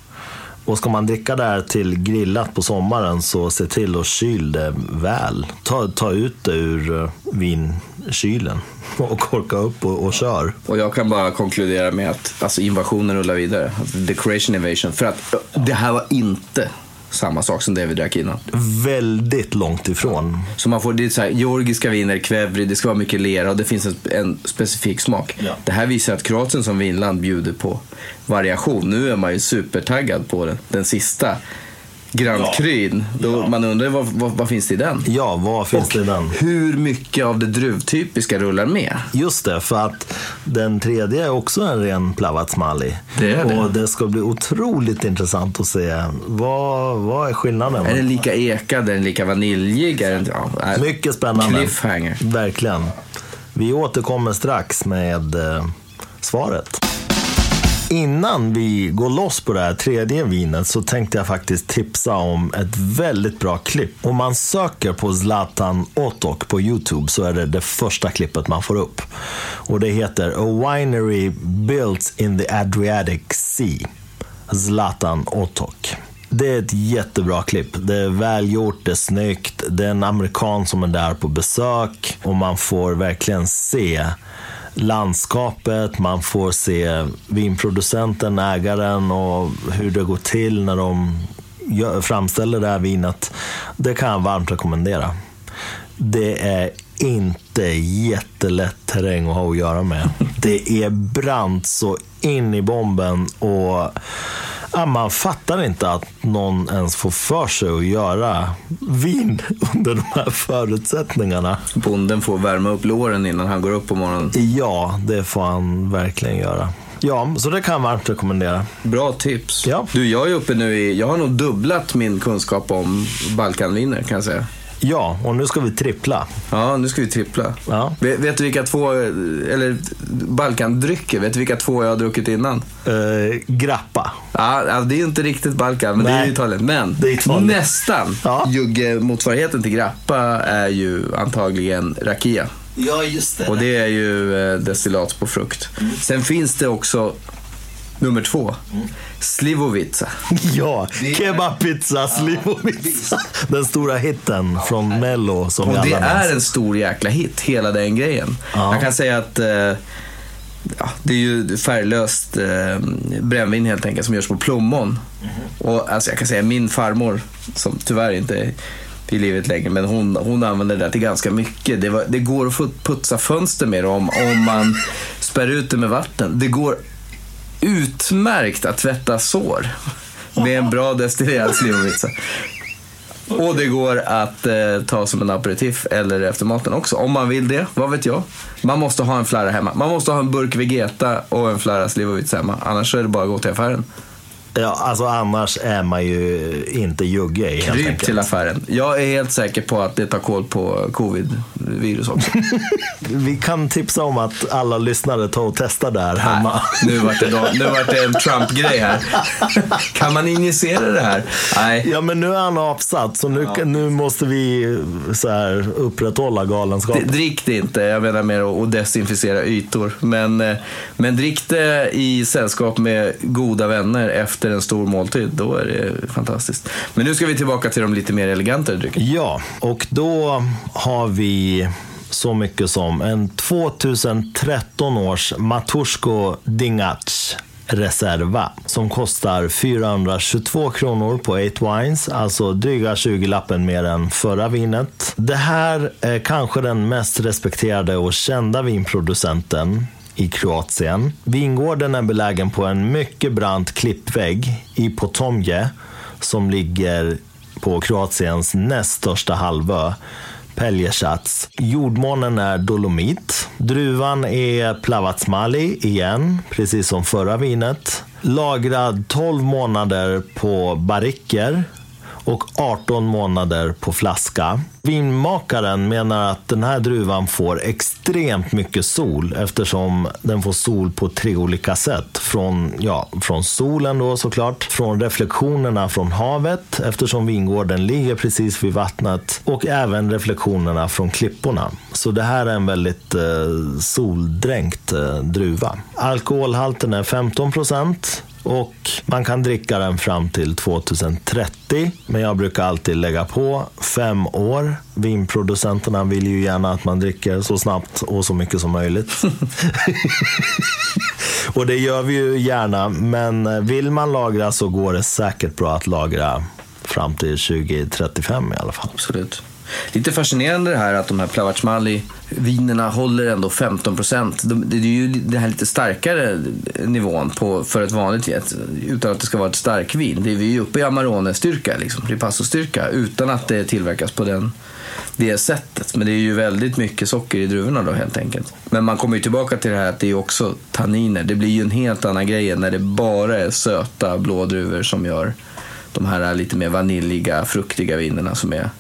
Och ska man dricka det här till grillat på sommaren så se till att kyl det väl. Ta, ta ut det ur eh, vinkylen *laughs* och korka upp och, och kör. Och jag kan bara konkludera med att alltså, invasionen rullar vidare. Alltså, creation invasion. För att eh, det här var inte samma sak som det vi drack innan. Väldigt långt ifrån. Så man får, det är så här, georgiska viner, kvevri, det ska vara mycket lera och det finns en, en specifik smak. Ja. Det här visar att Kroatien som vinland bjuder på variation. Nu är man ju supertaggad på den, den sista Grand Ja. Man undrar vad, vad, vad finns det i den? Ja, vad finns det i den? Hur mycket av det druvtypiska rullar med? Just det, för att den tredje är också en ren Plavatsmali. Det är det. Och det ska bli otroligt intressant att se vad, vad är skillnaden. Är den lika ekad? Är den lika vaniljig? Är den, ja, är, Mycket spännande. Cliffhanger. Verkligen. Vi återkommer strax med eh, svaret. Innan vi går loss på det här tredje vinet så tänkte jag faktiskt tipsa om ett väldigt bra klipp. Om man söker på Zlatan Otok på Youtube så är det det första klippet man får upp. Och det heter A Winery Built in the Adriatic Sea. Zlatan Otok. Det är ett jättebra klipp. Det är välgjort, det är snyggt. Det är en amerikan som är där på besök och man får verkligen se landskapet, man får se vinproducenten, ägaren och hur det går till när de framställer det här vinet. Det kan jag varmt rekommendera. Det är inte jättelätt terräng att ha att göra med. Det är brant så in i bomben och ja, man fattar inte att någon ens får för sig att göra vin *laughs* under de här förutsättningarna. Bonden får värma upp låren innan han går upp på morgonen. Ja, det får han verkligen göra. Ja, så det kan jag varmt rekommendera. Bra tips. Ja. Du, jag är uppe nu i, jag har nog dubblat min kunskap om Balkanviner kan jag säga. Ja, och nu ska vi trippla. Ja, nu ska vi trippla. Ja. Vet, vet du vilka två, eller Balkandrycker, vet du vilka två jag har druckit innan? Eh, grappa. Ja, det är inte riktigt Balkan, men det är Nej. ju Italien. Men Det är Italien. nästan. Ja. Jugge-motsvarigheten till Grappa är ju antagligen Rakia. Ja, just Och det är ju eh, destillat på frukt. Sen finns det också nummer två. Slivovica. *laughs* Ja, kebabpizza, slivovica. *laughs* Den stora hitten från Mello som Och vi det minns. är en stor jäkla hit, hela den grejen. Ja. Jag kan säga att eh, ja, det är ju färglöst eh, brännvin helt enkelt som görs på plommon. Mhm. Och alltså jag kan säga min farmor, som tyvärr inte i livet längre. Men hon, hon använder det till ganska mycket. Det, var, det går att få putsa fönster med det om, om man spär ut det med vatten. Det går utmärkt att tvätta sår med en bra destillerad slivovitsa. Och det går att eh, ta som en aperitif eller efter maten också. Om man vill det, vad vet jag. Man måste ha en flarra hemma. Man måste ha en burk Vegeta och en flarra slivovitsa hemma. Annars är det bara att gå till affären. Ja, alltså annars är man ju inte jugge helt Kryp enkelt. till affären. Jag är helt säker på att det tar koll på covid-virus också. *laughs* Vi kan tipsa om att alla lyssnare tar och testar det här hemma. Nu vart det, då, nu vart det en Trump-grej här. *laughs* Kan man injicera det här? Nej. Ja, men nu är han avsatt, så nu, nu måste vi så här, upprätthålla galenskapen. Drick det inte, jag menar mer att desinficera ytor. Men, eh, men drick det i sällskap med goda vänner efter efter en stor måltid. Då är det fantastiskt. Men nu ska vi tillbaka till de lite mer elegantare dryckerna. Ja, och då har vi så mycket som en 2013 års Matuszko Dingac Reserva som kostar 422 kronor på 8 Wines, alltså dryga 20 lappen mer än förra vinet. Det här är kanske den mest respekterade och kända vinproducenten i Kroatien. Vingården är belägen på en mycket brant klippvägg i Potomje som ligger på Kroatiens näst största halvö, Pelješac. Jordmånen är dolomit. Druvan är Plavatsmali igen, precis som förra vinet. Lagrad 12 månader på barriker och 18 månader på flaska. Vinmakaren menar att den här druvan får extremt mycket sol eftersom den får sol på tre olika sätt. Från, ja, från solen då såklart, från reflektionerna från havet eftersom vingården ligger precis vid vattnet och även reflektionerna från klipporna. Så det här är en väldigt eh, soldränkt eh, druva. Alkoholhalten är 15 procent. Och man kan dricka den fram till 2030. Men jag brukar alltid lägga på fem år. Vinproducenterna vill ju gärna att man dricker så snabbt och så mycket som möjligt. *laughs* och det gör vi ju gärna. Men vill man lagra så går det säkert bra att lagra fram till 2035 i alla fall. Absolut. Lite fascinerande det här att de här Plavatsmali vinerna håller ändå 15 procent. Det är ju den här lite starkare nivån på, för ett vanligt vin, utan att det ska vara ett starkvin. Det är vi ju uppe i Amarone-styrka, liksom, Ripasso-styrka, utan att det tillverkas på den, det sättet. Men det är ju väldigt mycket socker i druvorna då helt enkelt. Men man kommer ju tillbaka till det här att det är också tanniner. Det blir ju en helt annan grej när det bara är söta blå druvor som gör de här lite mer vaniljiga, fruktiga vinerna som är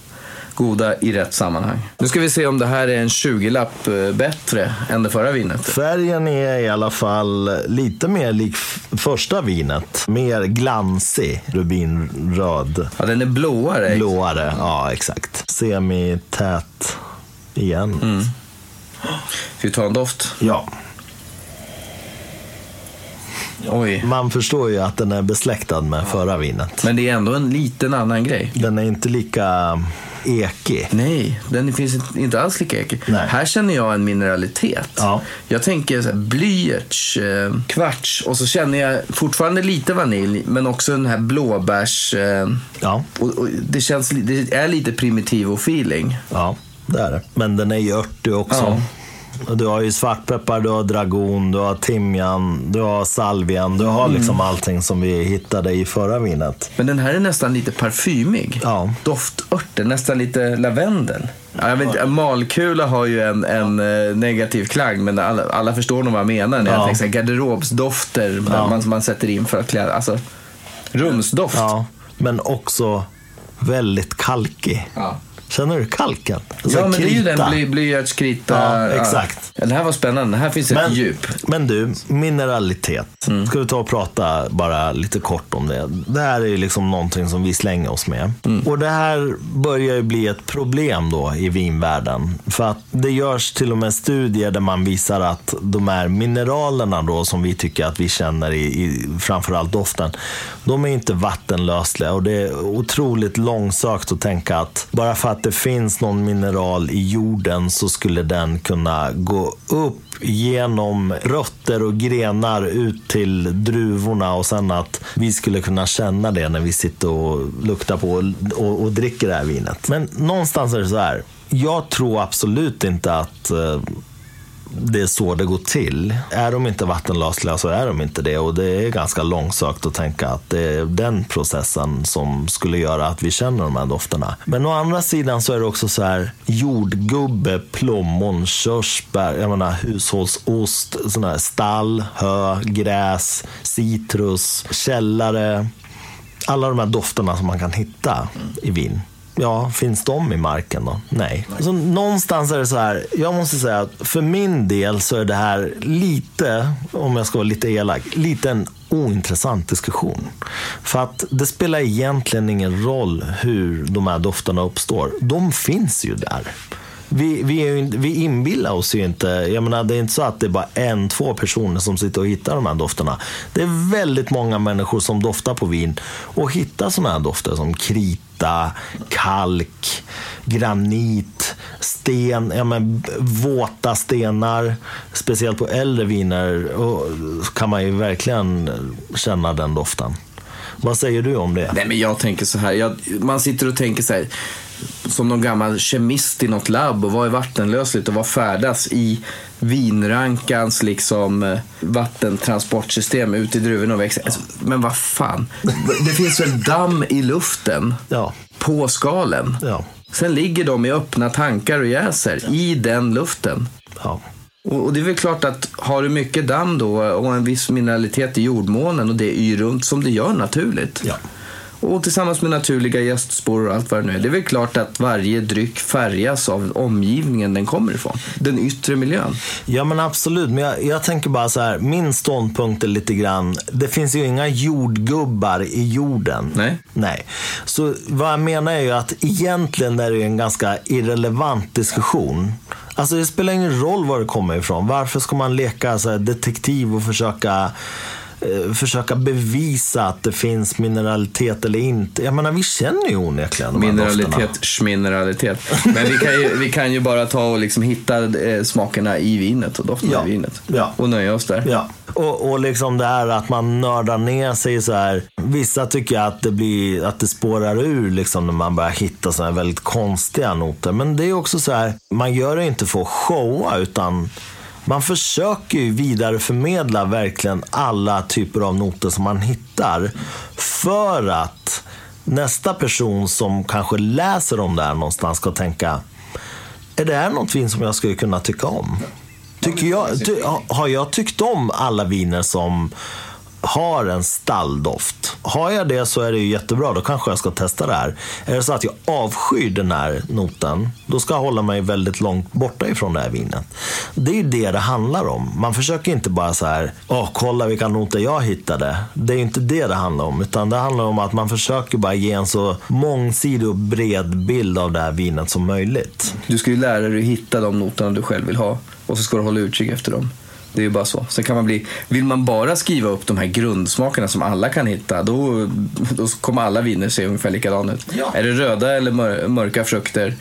goda i rätt sammanhang. Nu ska vi se om det här är en 20-lapp eh, bättre än det förra vinet. Färgen är i alla fall lite mer lik första vinet. Mer glansig, rubinröd. Ja, den är blåare. Blåare, ja exakt. Semität igen. Mm. Ska vi ta en doft? Ja, Oj. man förstår ju att den är besläktad med förra vinet. Men det är ändå en liten annan grej. Den är inte lika ekig. Nej, den finns inte- alls lika ekig. Nej. Här känner jag en mineralitet. Ja. Jag tänker så här, blyerts, eh, kvarts och så känner jag fortfarande lite vanilj men också den här blåbärs... Eh, Ja, och, och det, känns, det är lite primitiv feeling. ja, det är det. Men den är ju örtig också. Ja. Du har ju svartpeppar, du har dragon, du har timjan, du har salvian. Du har liksom allting som vi hittade i förra vinet. Men den här är nästan lite parfymig. Ja. Doftörter, nästan lite lavendel. Ja, vet, malkula har ju en, en eh, negativ klang, men alla, alla förstår nog vad jag menar när jag Ja. tänker garderobsdofter Ja. man, man sätter in för att klä, alltså rumsdoft. Ja, men också väldigt kalkig. Ja. Känner du kalken? Så Ja, men det är ju krita. den bly, blyertskrita. Ja, exakt. Ja. Det här var spännande. Här finns ett Men, djup. men du, mineralitet. Mm. Ska vi ta och prata bara lite kort om det? Det här är ju liksom någonting som vi slänger oss med. Mm. Och det här börjar ju bli ett problem då i vinvärlden. För att det görs till och med studier där man visar att de här mineralerna då som vi tycker att vi känner i, i framförallt doften. De är inte vattenlösliga och det är otroligt långsökt att tänka att bara för att det finns någon mineral i jorden så skulle den kunna gå upp genom rötter och grenar ut till druvorna och sen att vi skulle kunna känna det när vi sitter och luktar på och, och, och dricker det här vinet. Men någonstans är det så här. Jag tror absolut inte att eh, det är så det går till. Är de inte vattenlösliga så är de inte det. Och det är ganska långsökt att tänka att det är den processen som skulle göra att vi känner de här dofterna. Men å andra sidan så är det också så här jordgubbe, plommon, körsbär, jag menar hushållsost, sån här stall, hö, gräs, citrus, källare. Alla de här dofterna som man kan hitta i vin. Ja, finns de i marken då? Nej. Så någonstans är det så här, jag måste säga att för min del så är det här lite, om jag ska vara lite elak, lite en ointressant diskussion. För att det spelar egentligen ingen roll hur de här dofterna uppstår. De finns ju där. Vi, vi, är ju, vi inbillar oss ju inte, jag menar det är inte så att det är bara en, två personer som sitter och hittar de här dofterna. Det är väldigt många människor som doftar på vin och hittar sådana här dofter som krita, kalk, granit, sten, ja men, våta stenar. Speciellt på äldre viner och kan man ju verkligen känna den doften. Vad säger du om det? Nej, men jag tänker så här. Jag, man sitter och tänker så här. Som någon gammal kemist i något labb och vad är vattenlösligt och vad färdas i vinrankans liksom eh, vattentransportsystem ut i druvorna och växer. Alltså, men vad fan. Det finns väl damm i luften Ja. på skalen. Ja. Sen ligger de i öppna tankar och jäser i den luften. ja. Och och det är väl klart att har du mycket damm då och en viss mineralitet i jordmånen och det yr runt som det gör naturligt. Och tillsammans med naturliga gästspår och allt vad det nu är. Det är väl klart att varje dryck färgas av omgivningen den kommer ifrån. Den yttre miljön. Ja men absolut, men jag, jag tänker bara så här, min ståndpunkt är lite grann, det finns ju inga jordgubbar i jorden. Nej. Nej. Så vad jag menar är ju att egentligen är det en ganska irrelevant diskussion. Alltså det spelar ingen roll var det kommer ifrån. Varför ska man leka så detektiv och försöka försöka bevisa att det finns mineralitet eller inte. Jag menar, vi känner ju onekligen de. Mineralitet, schmineralitet. Men vi kan, ju, vi kan ju bara ta och liksom hitta eh, smakerna i vinet och dofterna Ja. i vinet. Ja. Och nöja oss där. Ja, och, och liksom det här att man nördar ner sig så här. Vissa tycker att det, blir, att det spårar ur liksom när man börjar hitta så här väldigt konstiga noter. Men det är också så här, man gör det inte för att showa utan man försöker ju vidareförmedla verkligen alla typer av noter som man hittar. För att nästa person som kanske läser om det här någonstans ska tänka, är det här något vin som jag skulle kunna tycka om? Tycker jag, ty, har jag tyckt om alla viner som har en stalldoft? Har jag det så är det ju jättebra, då kanske jag ska testa det här. Är det så att jag avskyr den här noten, då ska jag hålla mig väldigt långt borta ifrån det här vinet. Det är ju det det handlar om. Man försöker inte bara så här, åh, kolla vilka noter jag hittade. Det är ju inte det det handlar om, utan det handlar om att man försöker bara ge en så mångsidig och bred bild av det här vinet som möjligt. Du ska ju lära dig att hitta de noterna du själv vill ha. Och så ska du hålla utkik efter dem. Det är ju bara så. Sen kan man bli, vill man bara skriva upp de här grundsmakerna som alla kan hitta, då, då kommer alla viner se ungefär likadana ut. Ja. Är det röda eller mör, mörka frukter,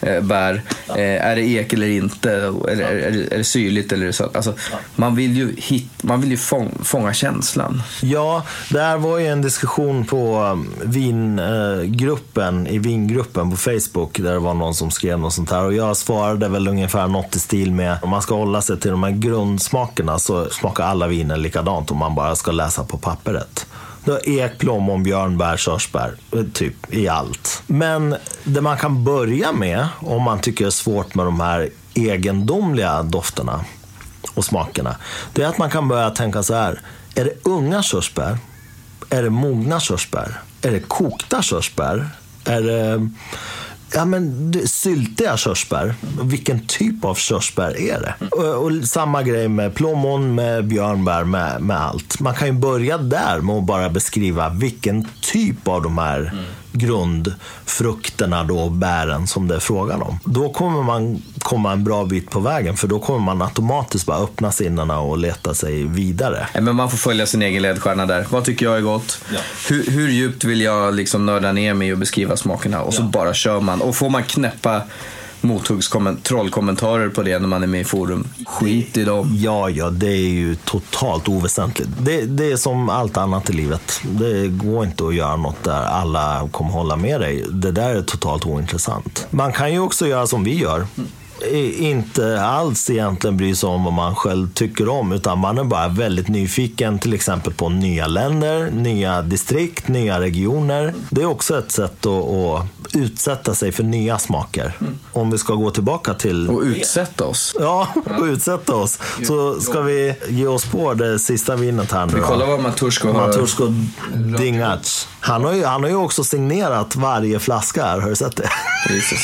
eh, bär, eh, är det ek eller inte, eller är, det, är det syrligt eller är sött? Alltså, man vill ju, hit, man vill ju fång, fånga känslan. Ja, det här var ju en diskussion på um, vingruppen, i vingruppen på Facebook där det var någon som skrev något sånt här och jag svarade väl ungefär något i stil med om man ska hålla sig till de här grundsmakerna så alltså, smakar alla viner likadant om man bara ska läsa på pappret. Du har ek, plommon, björnbär, körsbär, typ i allt. Men det man kan börja med om man tycker det är svårt med de här egendomliga dofterna och smakerna. Det är att man kan börja tänka så här. Är det unga körsbär? Är det mogna körsbär? Är det kokta körsbär? Är det ja, men, det- syltiga körsbär? Vilken typ av körsbär är det? Och, och samma grej med plommon, med björnbär, med, med allt. Man kan ju börja där med att bara beskriva vilken typ av de här mm grundfrukterna då, och bären som det är frågan om. Då kommer man komma en bra bit på vägen för då kommer man automatiskt bara öppna sinnena och leta sig vidare. Men man får följa sin egen ledstjärna där. Vad tycker jag är gott? Hur, hur djupt vill jag liksom nörda ner mig och beskriva smakerna? Och så bara kör man. Och får man knäppa mothuggstrollkommentarer på det när man är med i forum. Skit i dem. Ja, ja, det är ju totalt oväsentligt. Det, det är som allt annat i livet. Det går inte att göra något där alla kommer hålla med dig. Det där är totalt ointressant. Man kan ju också göra som vi gör inte alls egentligen bry sig om vad man själv tycker om, utan man är bara väldigt nyfiken till exempel på nya länder, nya distrikt, nya regioner. Det är också ett sätt att, att utsätta sig för nya smaker. Om vi ska gå tillbaka till... Och utsätta oss. Ja, *laughs* och utsätta oss. Så ska vi ge oss på det sista vinet här nu. Vi kollar vad Matursko har. Matursko Dingac. Han har, ju, han har ju också signerat varje flaska här, har du sett det? Jesus.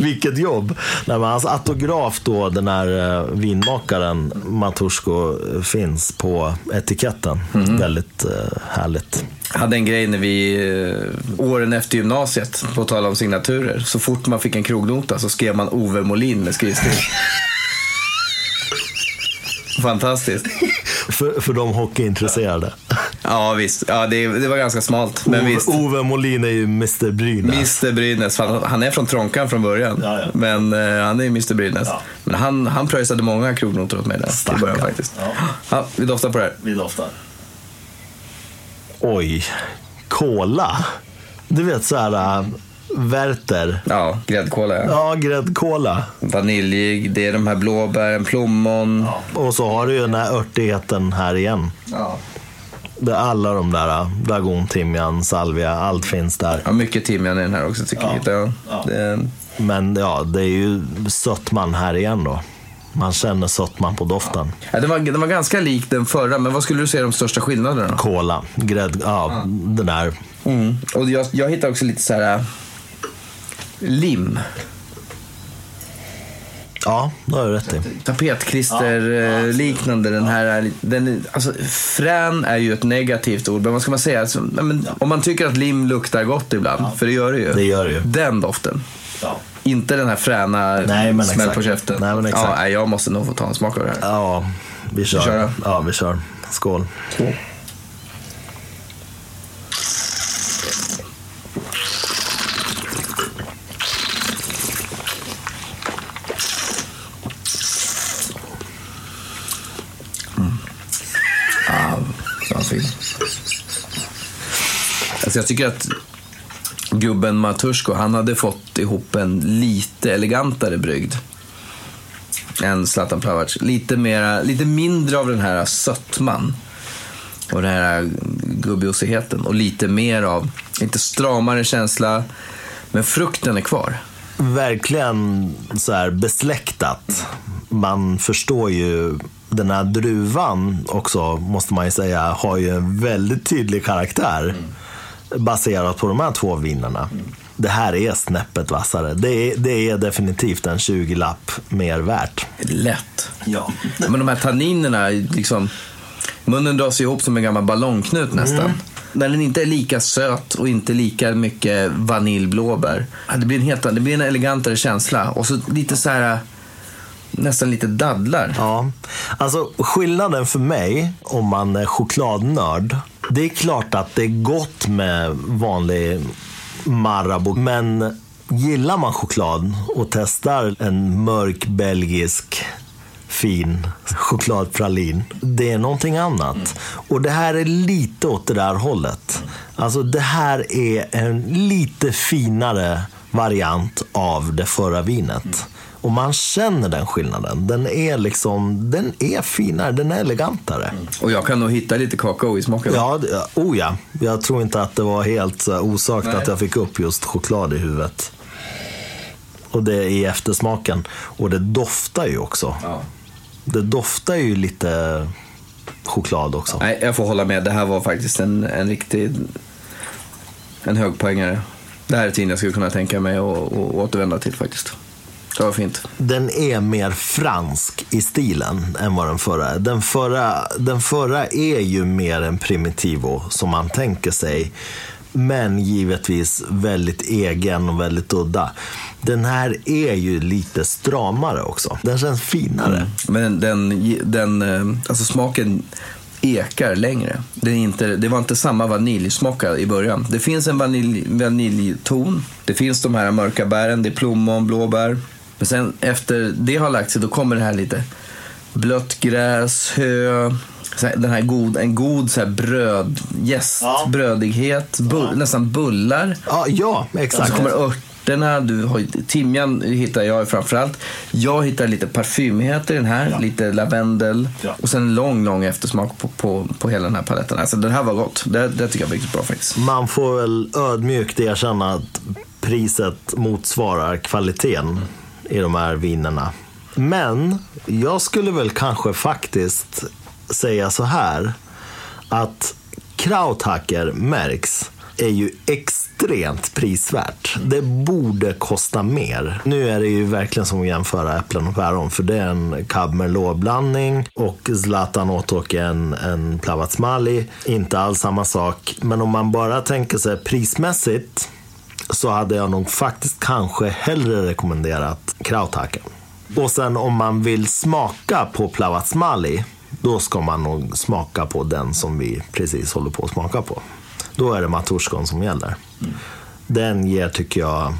*laughs* Vilket jobb! Nej, men hans autograf då, den här eh, vinmakaren Matursko, finns på etiketten. Mhm. Väldigt eh, härligt. Jag hade en grej när vi, eh, åren efter gymnasiet, på tal om signaturer. Så fort man fick en krognota så skrev man Ove Molin med skrivstil. *laughs* Fantastiskt. *laughs* För, för de hockeyintresserade. Ja visst, ja, det, det var ganska smalt. Men Ove, visst. Ove Molin är ju Mr Brynäs. Mr Brynäs, han, han är från Trånkan från början. Ja, ja. Men eh, han är ju Mr Brynäs. Ja. Men han, han pröjsade många krognotor åt mig där i början Stackarn. faktiskt. Ja. Vi doftar på det här. Vi doftar. Oj, kola. Du vet så här, äh, Werther. Ja, gräddkola ja. Ja, gräddkola. Vaniljig, det är de här blåbären, plommon. Och så har du ju den här örtigheten här igen. Ja. Det är alla de där, äh, dragon, timjan, salvia, allt finns där. Ja, mycket timjan i den här också tycker jag. Ja. Ja. Det, Men ja, det är ju sötman här igen då. Man känner sötman på doften. ja, den, var, den var ganska lik den förra, men vad skulle du säga är de största skillnaderna? Kola, grädd, ja, den där. Mm. Och jag, jag hittade också lite så här äh, lim. Ja, det har du rätt i. Tapetklister-liknande. Den här, är den, alltså, frän är ju ett negativt ord, men vad ska man säga? Alltså, men, om man tycker att lim luktar gott ibland, för det gör det ju. Det gör det ju. Den doften. Ja. Inte den här fräna Nej, men smäll exakt. på käften. Nej, men exakt. Ja, jag måste nog få ta en smak av det här. Ja, vi kör. kör då. ja, vi kör. Skål. Så han fin. Alltså jag tycker att gubben Matusko, han hade fått ihop en lite elegantare brygd än Zlatan Plavac. Lite, mera, lite mindre av den här sötman och den här gubbiosigheten och lite mer av, inte stramare känsla, men frukten är kvar. Verkligen så här besläktat. Man förstår ju den här druvan också, måste man ju säga, har ju en väldigt tydlig karaktär. Baserat på de här två vinerna. Det här är snäppet vassare. Det är, det är definitivt en 20-lapp mer värt. Lätt. Ja. Men de här tanninerna, liksom, munnen dras ihop som en gammal ballongknut nästan. När den inte är lika söt och inte lika mycket vaniljblåbär. Det blir en, helt, det blir en elegantare känsla. Och så lite så här, nästan lite dadlar. Ja, alltså skillnaden för mig om man är chokladnörd. Det är klart att det är gott med vanlig Marabou. Men gillar man choklad och testar en mörk belgisk fin chokladpralin. Det är någonting annat. Och det här är lite åt det där hållet. Alltså det här är en lite finare variant av det förra vinet. Och man känner den skillnaden. Den är liksom, den är finare, den är elegantare. Och jag kan nog hitta lite kakao i smaken. Ja, oh ja. Jag tror inte att det var helt här osagt Nej. att jag fick upp just choklad i huvudet. Och det är i eftersmaken. Och det doftar ju också. Ja. Det doftar ju lite choklad också. Nej, jag får hålla med. Det här var faktiskt en, en riktig en högpoängare. Det här är ett vin jag skulle kunna tänka mig att återvända till faktiskt. Det var fint. Den är mer fransk i stilen än vad den förra är. Den förra, den förra är ju mer en primitivo som man tänker sig. Men givetvis väldigt egen och väldigt udda. Den här är ju lite stramare också. Den känns finare. Men den, den, eh, alltså smaken ekar längre. Det, är inte, det var inte samma vaniljsmaka i början. Det finns en vanilj, vaniljton. Det finns de här mörka bären, det är plommon, blåbär. Men sen efter det har lagt sig, då kommer det här lite blött gräs, hö, den här god, en god så här bröd, jäst, Ja. brödighet, bull, nästan bullar. Ja, ja exakt. Så kommer örterna, du har, timjan hittar jag framförallt. Jag hittar lite parfymigheter i den här, lite lavendel. Ja. Och sen en lång, lång eftersmak på, på, på hela den här paletten. Alltså den här var gott. Det, det tycker jag var riktigt bra faktiskt. Man får väl ödmjukt erkänna att priset motsvarar kvaliteten i de här vinerna. Men jag skulle väl kanske faktiskt säga så här att Krauthacker märks är ju extremt prisvärt. Det borde kosta mer. Nu är det ju verkligen som att jämföra äpplen och päron för det är en Cab Merlot-blandning och Zlatan Otok en, en Plavatsmali. Inte alls samma sak. Men om man bara tänker sig prismässigt så hade jag nog faktiskt kanske hellre rekommenderat Krauthacken. Och sen om man vill smaka på Plavatsmali, då ska man nog smaka på den som vi precis håller på att smaka på. Då är det Maturskon som gäller. Den ger, tycker jag,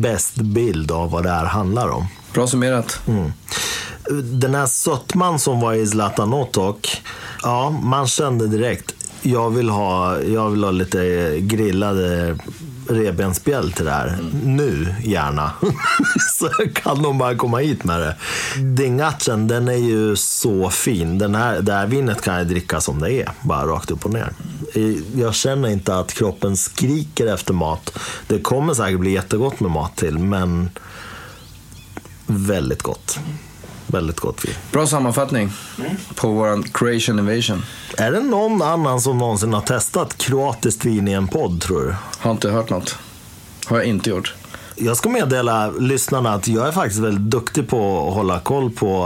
bäst bild av vad det här handlar om. Bra summerat. Mm. Den här sötman som var i Zlatan Otok, ja, man kände direkt, jag vill ha, jag vill ha lite grillade eh, revbensspjäll till det här. Nu, gärna. *laughs* så kan de bara komma hit med det. Dingatchen, den är ju så fin. Den här, det här vinet kan jag dricka som det är, bara rakt upp och ner. Jag känner inte att kroppen skriker efter mat. Det kommer säkert bli jättegott med mat till, men väldigt gott. Väldigt gott vin. Bra sammanfattning på vår Creation Invasion. Är det någon annan som någonsin har testat kroatiskt vin i en podd, tror du? Har inte hört något. Har jag inte gjort. Jag ska meddela lyssnarna att jag är faktiskt väldigt duktig på att hålla koll på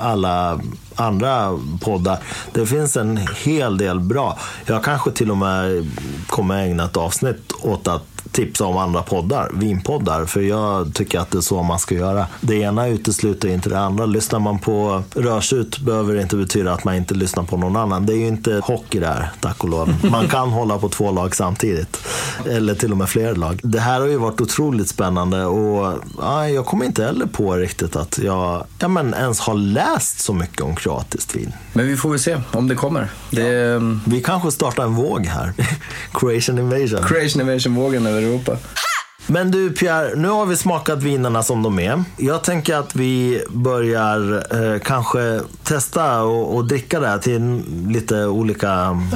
alla andra poddar. Det finns en hel del bra. Jag kanske till och med kommer ägna ett avsnitt åt att tipsa om andra poddar, vinpoddar. För jag tycker att det är så man ska göra. Det ena utesluter inte det andra. Lyssnar man på Rörsut behöver det inte betyda att man inte lyssnar på någon annan. Det är ju inte hockey där, tack och lov. Man kan *laughs* hålla på två lag samtidigt. Eller till och med fler lag. Det här har ju varit otroligt spännande och ja, jag kommer inte heller på riktigt att jag ja, men ens har läst så mycket om kroatiskt vin. Men vi får väl se om det kommer. Det um, Vi kanske startar en våg här. *laughs* Creation Invasion. Creation Invasion-vågen över Europa. Men du Pierre, nu har vi smakat vinerna som de är. Jag tänker att vi börjar eh, kanske testa och, och dricka det här till lite olika...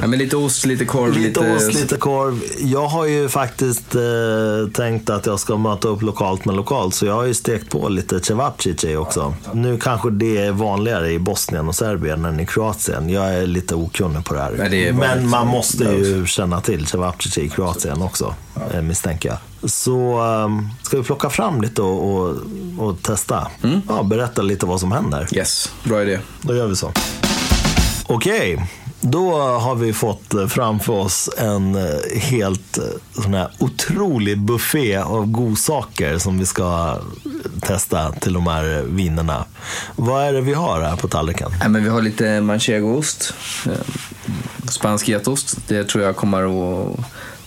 Ja, men lite ost, lite korv, Lite ost, lite korv. Jag har ju faktiskt eh, tänkt att jag ska möta upp lokalt med lokalt. Så jag har ju stekt på lite cevapcici också. Nu kanske det är vanligare i Bosnien och Serbien än i Kroatien. Jag är lite okunnig på det här. Nej, det. Men man måste ju känna till cevapcici i Kroatien också, eh, misstänker jag. Så um, ska vi plocka fram lite och, och, och testa? Ja, berätta lite vad som händer. Yes, bra idé. Då gör vi så. Okej, då har vi fått eh, framför oss en eh, helt eh, sån här otrolig buffé av godsaker som vi ska testa till de här vinerna. Vad är det vi har här på tallriken? Nej, men vi har lite manchegoost, spansk getost. Det tror jag kommer att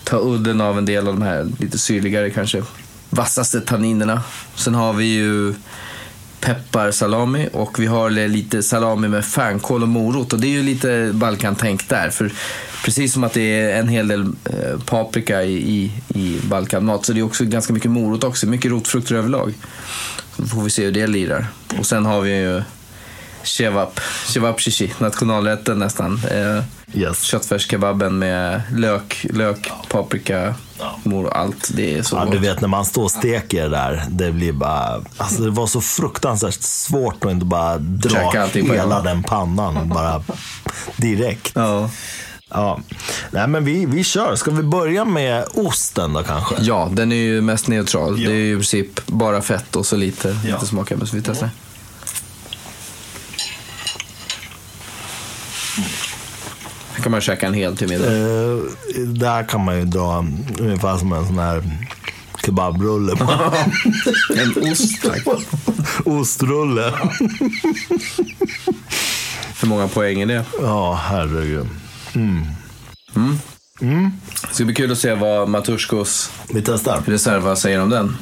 ta udden av en del av de här lite syrligare kanske vassaste tanninerna. Sen har vi ju pepparsalami och vi har lite salami med fänkål och morot. Och det är ju lite Balkan-tänk där. För precis som att det är en hel del eh, paprika i, i, i Balkanmat så det är också ganska mycket morot också. Mycket rotfrukter överlag. Så får vi se hur det lirar. Och sen har vi ju Cevap, cevap shishi, nationalrätten nästan. Eh, Yes. köttfärskebaben med lök, lök, paprika, mor och allt. Det är så Ja, gott. du vet när man står och steker där, det blir bara... Alltså det var så fruktansvärt svårt att inte bara dra hela den pannan bara direkt. Ja. Ja. Nej, men vi, vi kör. Ska vi börja med osten då kanske? ja, den är ju mest neutral. Det är ju i princip bara fett och så lite, lite smakar. Så vi testar. Här kan man käka en hel till middag. Eh, där kan man ju dra ungefär som en sån här kebabrulle. *laughs* En ost, tack. *laughs* Ostrulle. Hur många poäng är det? Ja, herregud. Det ska bli kul att se vad Matuskos Vi testar. reserva säger om den.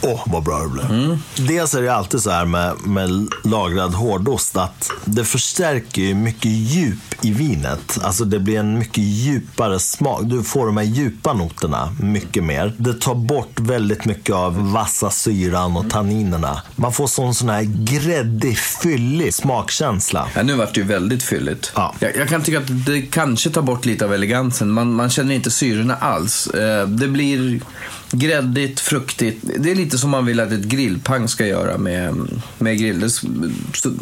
Åh, vad bra det blev. Dels är det alltid så här med, med lagrad hårdost att det förstärker ju mycket djup i vinet. Alltså det blir en mycket djupare smak. Du får de här djupa noterna mycket mer. Det tar bort väldigt mycket av vassa syran och tanninerna. Man får sån, sån här gräddig, fyllig smakkänsla. Ja, nu vart det ju väldigt fylligt. Ja. Jag, jag kan tycka att det kanske tar bort lite av elegansen. Man, man känner inte syrorna alls. Eh, det blir gräddigt, fruktigt. Det är lite som man vill att ett grillpang ska göra med, med grill. Det,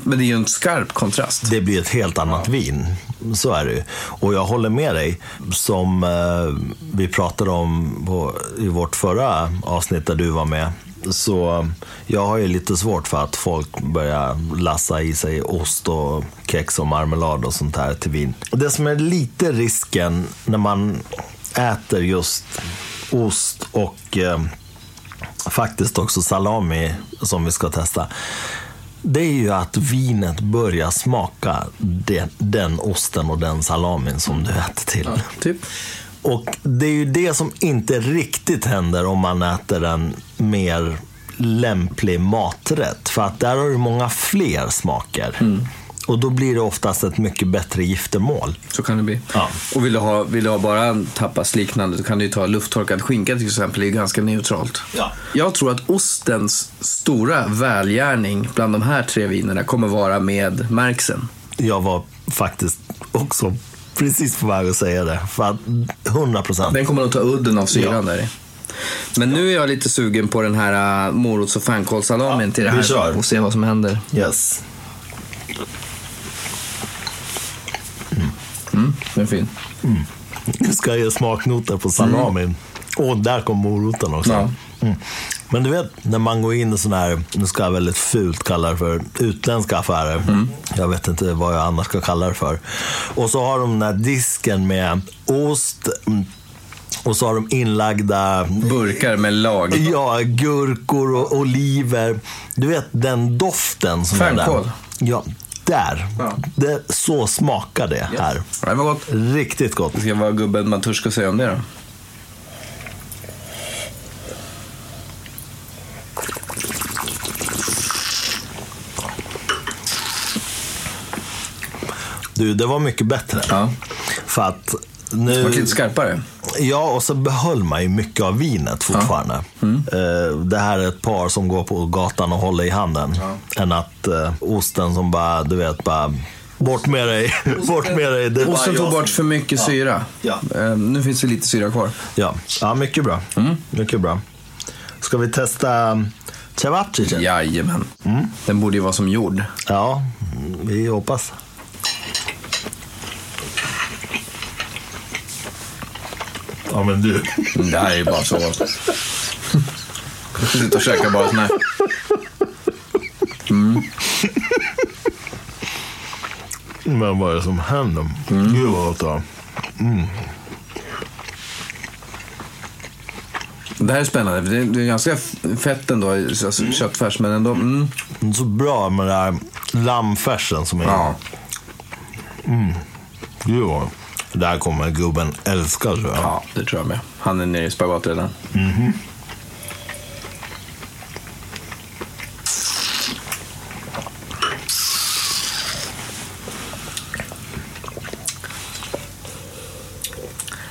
men det är ju en skarp kontrast. Det blir ett helt annat vin. Så är det ju. Och jag håller med dig. Som eh, vi pratade om på, i vårt förra avsnitt där du var med. Så jag har ju lite svårt för att folk börjar lassa i sig ost och kex och marmelad och sånt här till vin. Det som är lite risken när man äter just ost och eh, faktiskt också salami som vi ska testa. Det är ju att vinet börjar smaka den, den osten och den salamin som du äter till. Typ. Och det är ju det som inte riktigt händer om man äter en mer lämplig maträtt. För att där har du många fler smaker. Och då blir det oftast ett mycket bättre giftermål. Så kan det bli. Ja. Och vill du ha, vill du ha bara en tapas liknande, då kan du ju ta lufttorkad skinka till exempel. Det är ganska neutralt. Ja. Jag tror att ostens stora välgärning bland de här tre vinerna kommer vara med märksen. Jag var faktiskt också precis på väg att säga det. För att 100 procent. Den kommer nog ta udden av syran Ja. där. Men nu är jag lite sugen på den här uh, morots och fänkålssalamin Ja, till det vi här kör. och se vad som händer. Yes. Mm, den är fin. Nu ska jag ge smaknoter på salamin. Och där kom moroten också. Ja. Mm. Men du vet, när man går in i sådana här, nu ska jag väldigt fult kalla det för utländska affärer. Jag vet inte vad jag annars ska kalla det för. Och så har de den här disken med ost, mm, och så har de inlagda Burkar med lag. Ja, gurkor och oliver. Du vet den doften som är Fänkål. där. Ja, där. Ja. Det, så smakar det här. Det var gott. Riktigt gott. Det ska vara gubben Matuska säga om det då. Du, det var mycket bättre. Ja. För att Det var nu... lite skarpare. Ja, och så behöll man ju mycket av vinet fortfarande. Mm. Eh, Det här är ett par som går på gatan och håller i handen. Än att eh, osten som bara, du vet, bara... Bort med dig, *laughs* bort med dig. Det Osten tog bort för mycket syra. Ja. Eh, Nu finns det lite syra kvar. Ja, ja mycket bra. Mm. Mycket bra. Ska vi testa cevapcici? Jajamän. Den borde ju vara som jord. Ja, vi hoppas. Ja, men du. Det här är ju bara så gott. Sitta och käka bara sån här. Men vad är det som händer? Gud vad gott det var. Det här är spännande. Det är, det är ganska fett ändå, alltså köttfärs, men ändå. Mm. Det är Så bra med den här lammfärsen som är Ja. Gud vad. Det här kommer gubben älska tror jag. ja, det tror jag med. Han är nere i spagat redan.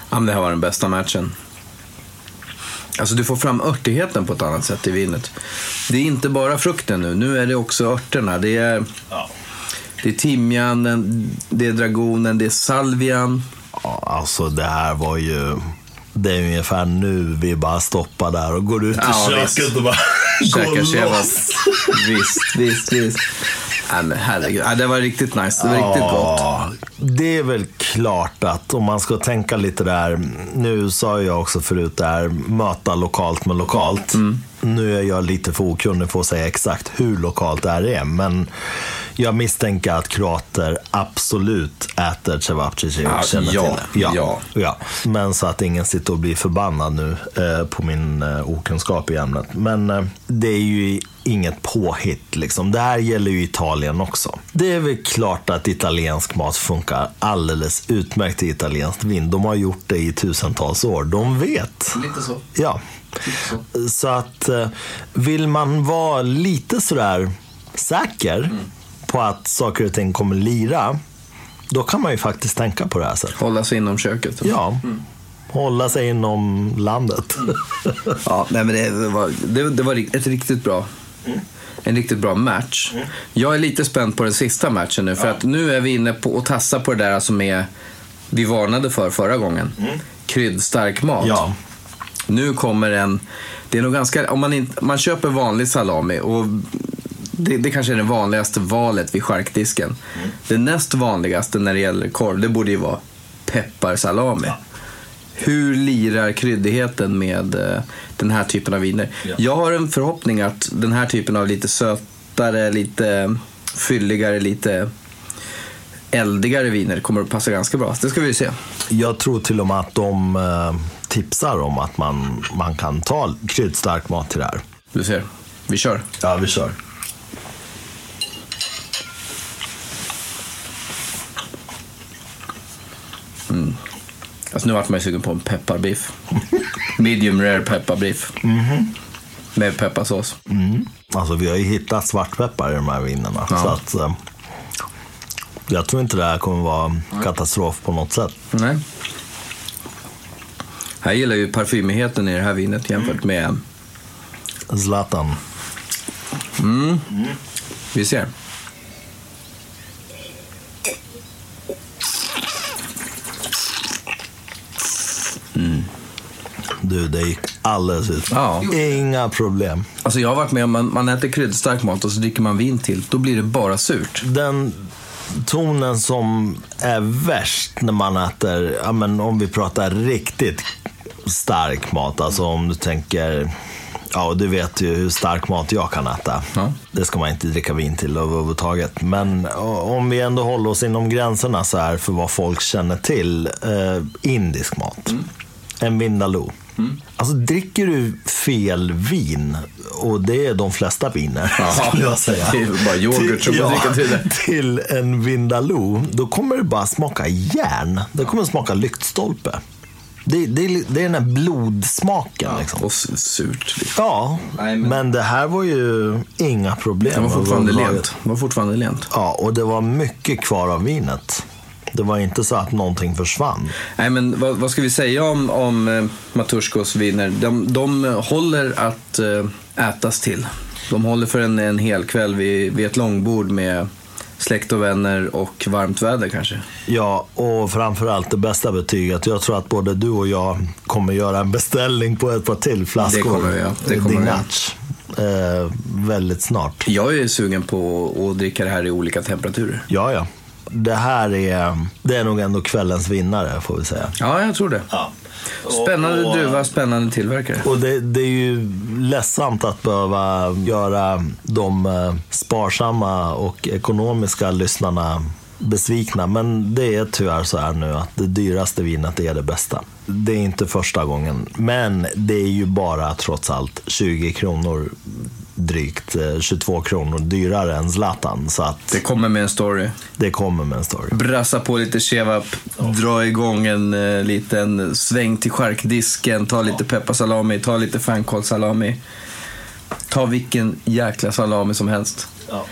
Ja, men det här var den bästa matchen. Alltså du får fram örtigheten på ett annat sätt i vinet. Det är inte bara frukten nu, nu är det också örterna. Det är, Ja. Det är timjanen, det är dragonen, det är salvian. Ja, alltså det här var ju... Det är ungefär nu vi bara stoppar där och går ut i Ja, köket visst. och bara *laughs* går loss. Visst, visst, visst. Nej men herregud, ja, det var riktigt nice. Det var riktigt gott. Ja, Det är väl klart att om man ska tänka lite där, nu sa jag också förut där, möta lokalt med lokalt. Mm. Nu är jag lite för okunnig för att säga exakt hur lokalt det här är, men jag misstänker att kroater absolut äter cevapcici och Ja, känner ja, till det. ja. ja. Men så att ingen sitter och blir förbannad nu eh, på min eh, okunskap i ämnet. Men eh, det är ju inget påhitt. Liksom. Det här gäller ju Italien också. Det är väl klart att italiensk mat funkar alldeles utmärkt i italienskt vin. De har gjort det i tusentals år. De vet. Lite så. Ja. Så att eh, vill man vara lite sådär säker på att saker och ting kommer lira, då kan man ju faktiskt tänka på det här sättet. Hålla sig inom köket. Ja. Hålla sig inom landet. Ja, nej, men det var, det, det var ett riktigt bra en riktigt bra match. Jag är lite spänd på den sista matchen nu, för att nu är vi inne på att tassa på det där som är, vi varnade för förra gången. Kryddstark mat. Ja. Nu kommer en, det är nog ganska, om man, inte, man köper vanlig salami och det, det kanske är det vanligaste valet vid charkdisken. Det näst vanligaste när det gäller korv, det borde ju vara pepparsalami. Hur lirar kryddigheten med eh, den här typen av viner? Ja. Jag har en förhoppning att den här typen av lite sötare, lite fylligare, lite eldigare viner kommer att passa ganska bra. Det ska vi se. Jag tror till och med att de eh, tipsar om att man, man kan ta kryddstark mat till det här. Du ser. Vi kör. Ja, vi kör. Alltså nu vart man ju sugen på en pepparbiff. *laughs* Medium rare pepparbiff. Med pepparsås. Alltså vi har ju hittat svartpeppar i de här vinerna. Ja. Så att, eh, jag tror inte det här kommer vara katastrof på något sätt. Nej. Här gillar ju parfymigheten i det här vinet jämfört med... Zlatan. Vi ser. Du, det gick alldeles ut. Ja. Inga problem. Alltså jag har varit med om man, man äter kryddstark mat och så dricker man vin till. Då blir det bara surt. Den tonen som är värst när man äter, ja, men om vi pratar riktigt stark mat, alltså om du tänker, ja du vet ju hur stark mat jag kan äta. Ja. Det ska man inte dricka vin till överhuvudtaget. Men om vi ändå håller oss inom gränserna så här för vad folk känner till, eh, indisk mat. En vindaloo. Alltså dricker du fel vin, och det är de flesta viner, skulle jag säga. Det är bara yoghurt som man dricker till det. till en vindaloo, då kommer det bara smaka järn. Det kommer smaka lyktstolpe. Det, det, det är den här blodsmaken. liksom. Och surt. Ja, Nej, men- men... det här var ju inga problem. Det var fortfarande överhuvudtaget. lent. Det var fortfarande lent. Ja, och det var mycket kvar av vinet. Det var inte så att någonting försvann. Nej, men vad, vad ska vi säga om, om eh, Matuskos viner? De, de håller att eh, ätas till. De håller för en, en hel kväll vid, vid ett långbord med släkt och vänner och varmt väder kanske. Ja, och framförallt det bästa betyget. Jag tror att både du och jag kommer göra en beställning på ett par till flaskor. Det kommer vi göra. Det kommer. Eh, väldigt snart. Jag är sugen på att dricka det här i olika temperaturer. Ja, ja. Det här är, det är nog ändå kvällens vinnare, får vi säga. Ja, jag tror det. Ja. Spännande Och- och- druva, spännande tillverkare. Och det, det är ju ledsamt att behöva göra de eh, sparsamma och ekonomiska lyssnarna besvikna. Men det är tyvärr så här nu att det dyraste vinet är det bästa. Det är inte första gången. Men det är ju bara trots allt 20 kronor drygt, eh, 22 kronor dyrare än Zlatan. Så att Det kommer med en story. det kommer med en story. Brassa på lite kebab, dra igång en eh, liten sväng till charkdisken, ta lite pepparsalami, ta lite fänkålssalami. Ta vilken jäkla salami som helst. Ja.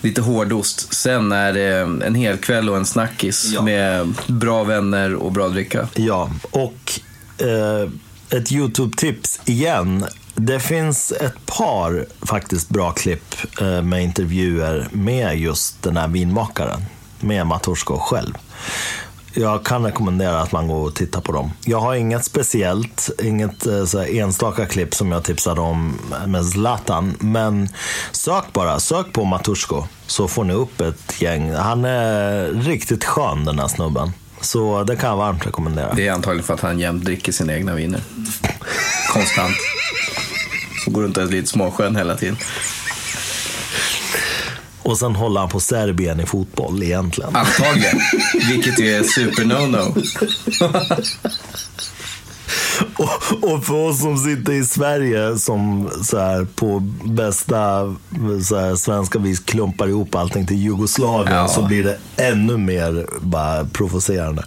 Lite hårdost. Sen är det en hel kväll och en snackis Ja. med bra vänner och bra dricka. Ja, och eh, ett YouTube-tips igen. Det finns ett par faktiskt bra klipp eh, med intervjuer med just den här vinmakaren, med Matusko själv. Jag kan rekommendera att man går och tittar på dem. Jag har inget speciellt, inget eh, så här, enstaka klipp som jag tipsade om med Zlatan. Men sök bara, sök på Matusko så får ni upp ett gäng. Han är riktigt skön den här snubben. Så det kan jag varmt rekommendera. Det är antagligen för att han jämt dricker sina egna viner. Konstant. Och går runt och är lite småskön hela tiden. Och sen håller han på Serbien i fotboll egentligen. Antagligen. Vilket är super no-no. *laughs* *laughs* Och, och för oss som sitter i Sverige som så här, på bästa så här, svenska vis klumpar ihop allting till Jugoslavien Ja. så blir det ännu mer bara provocerande.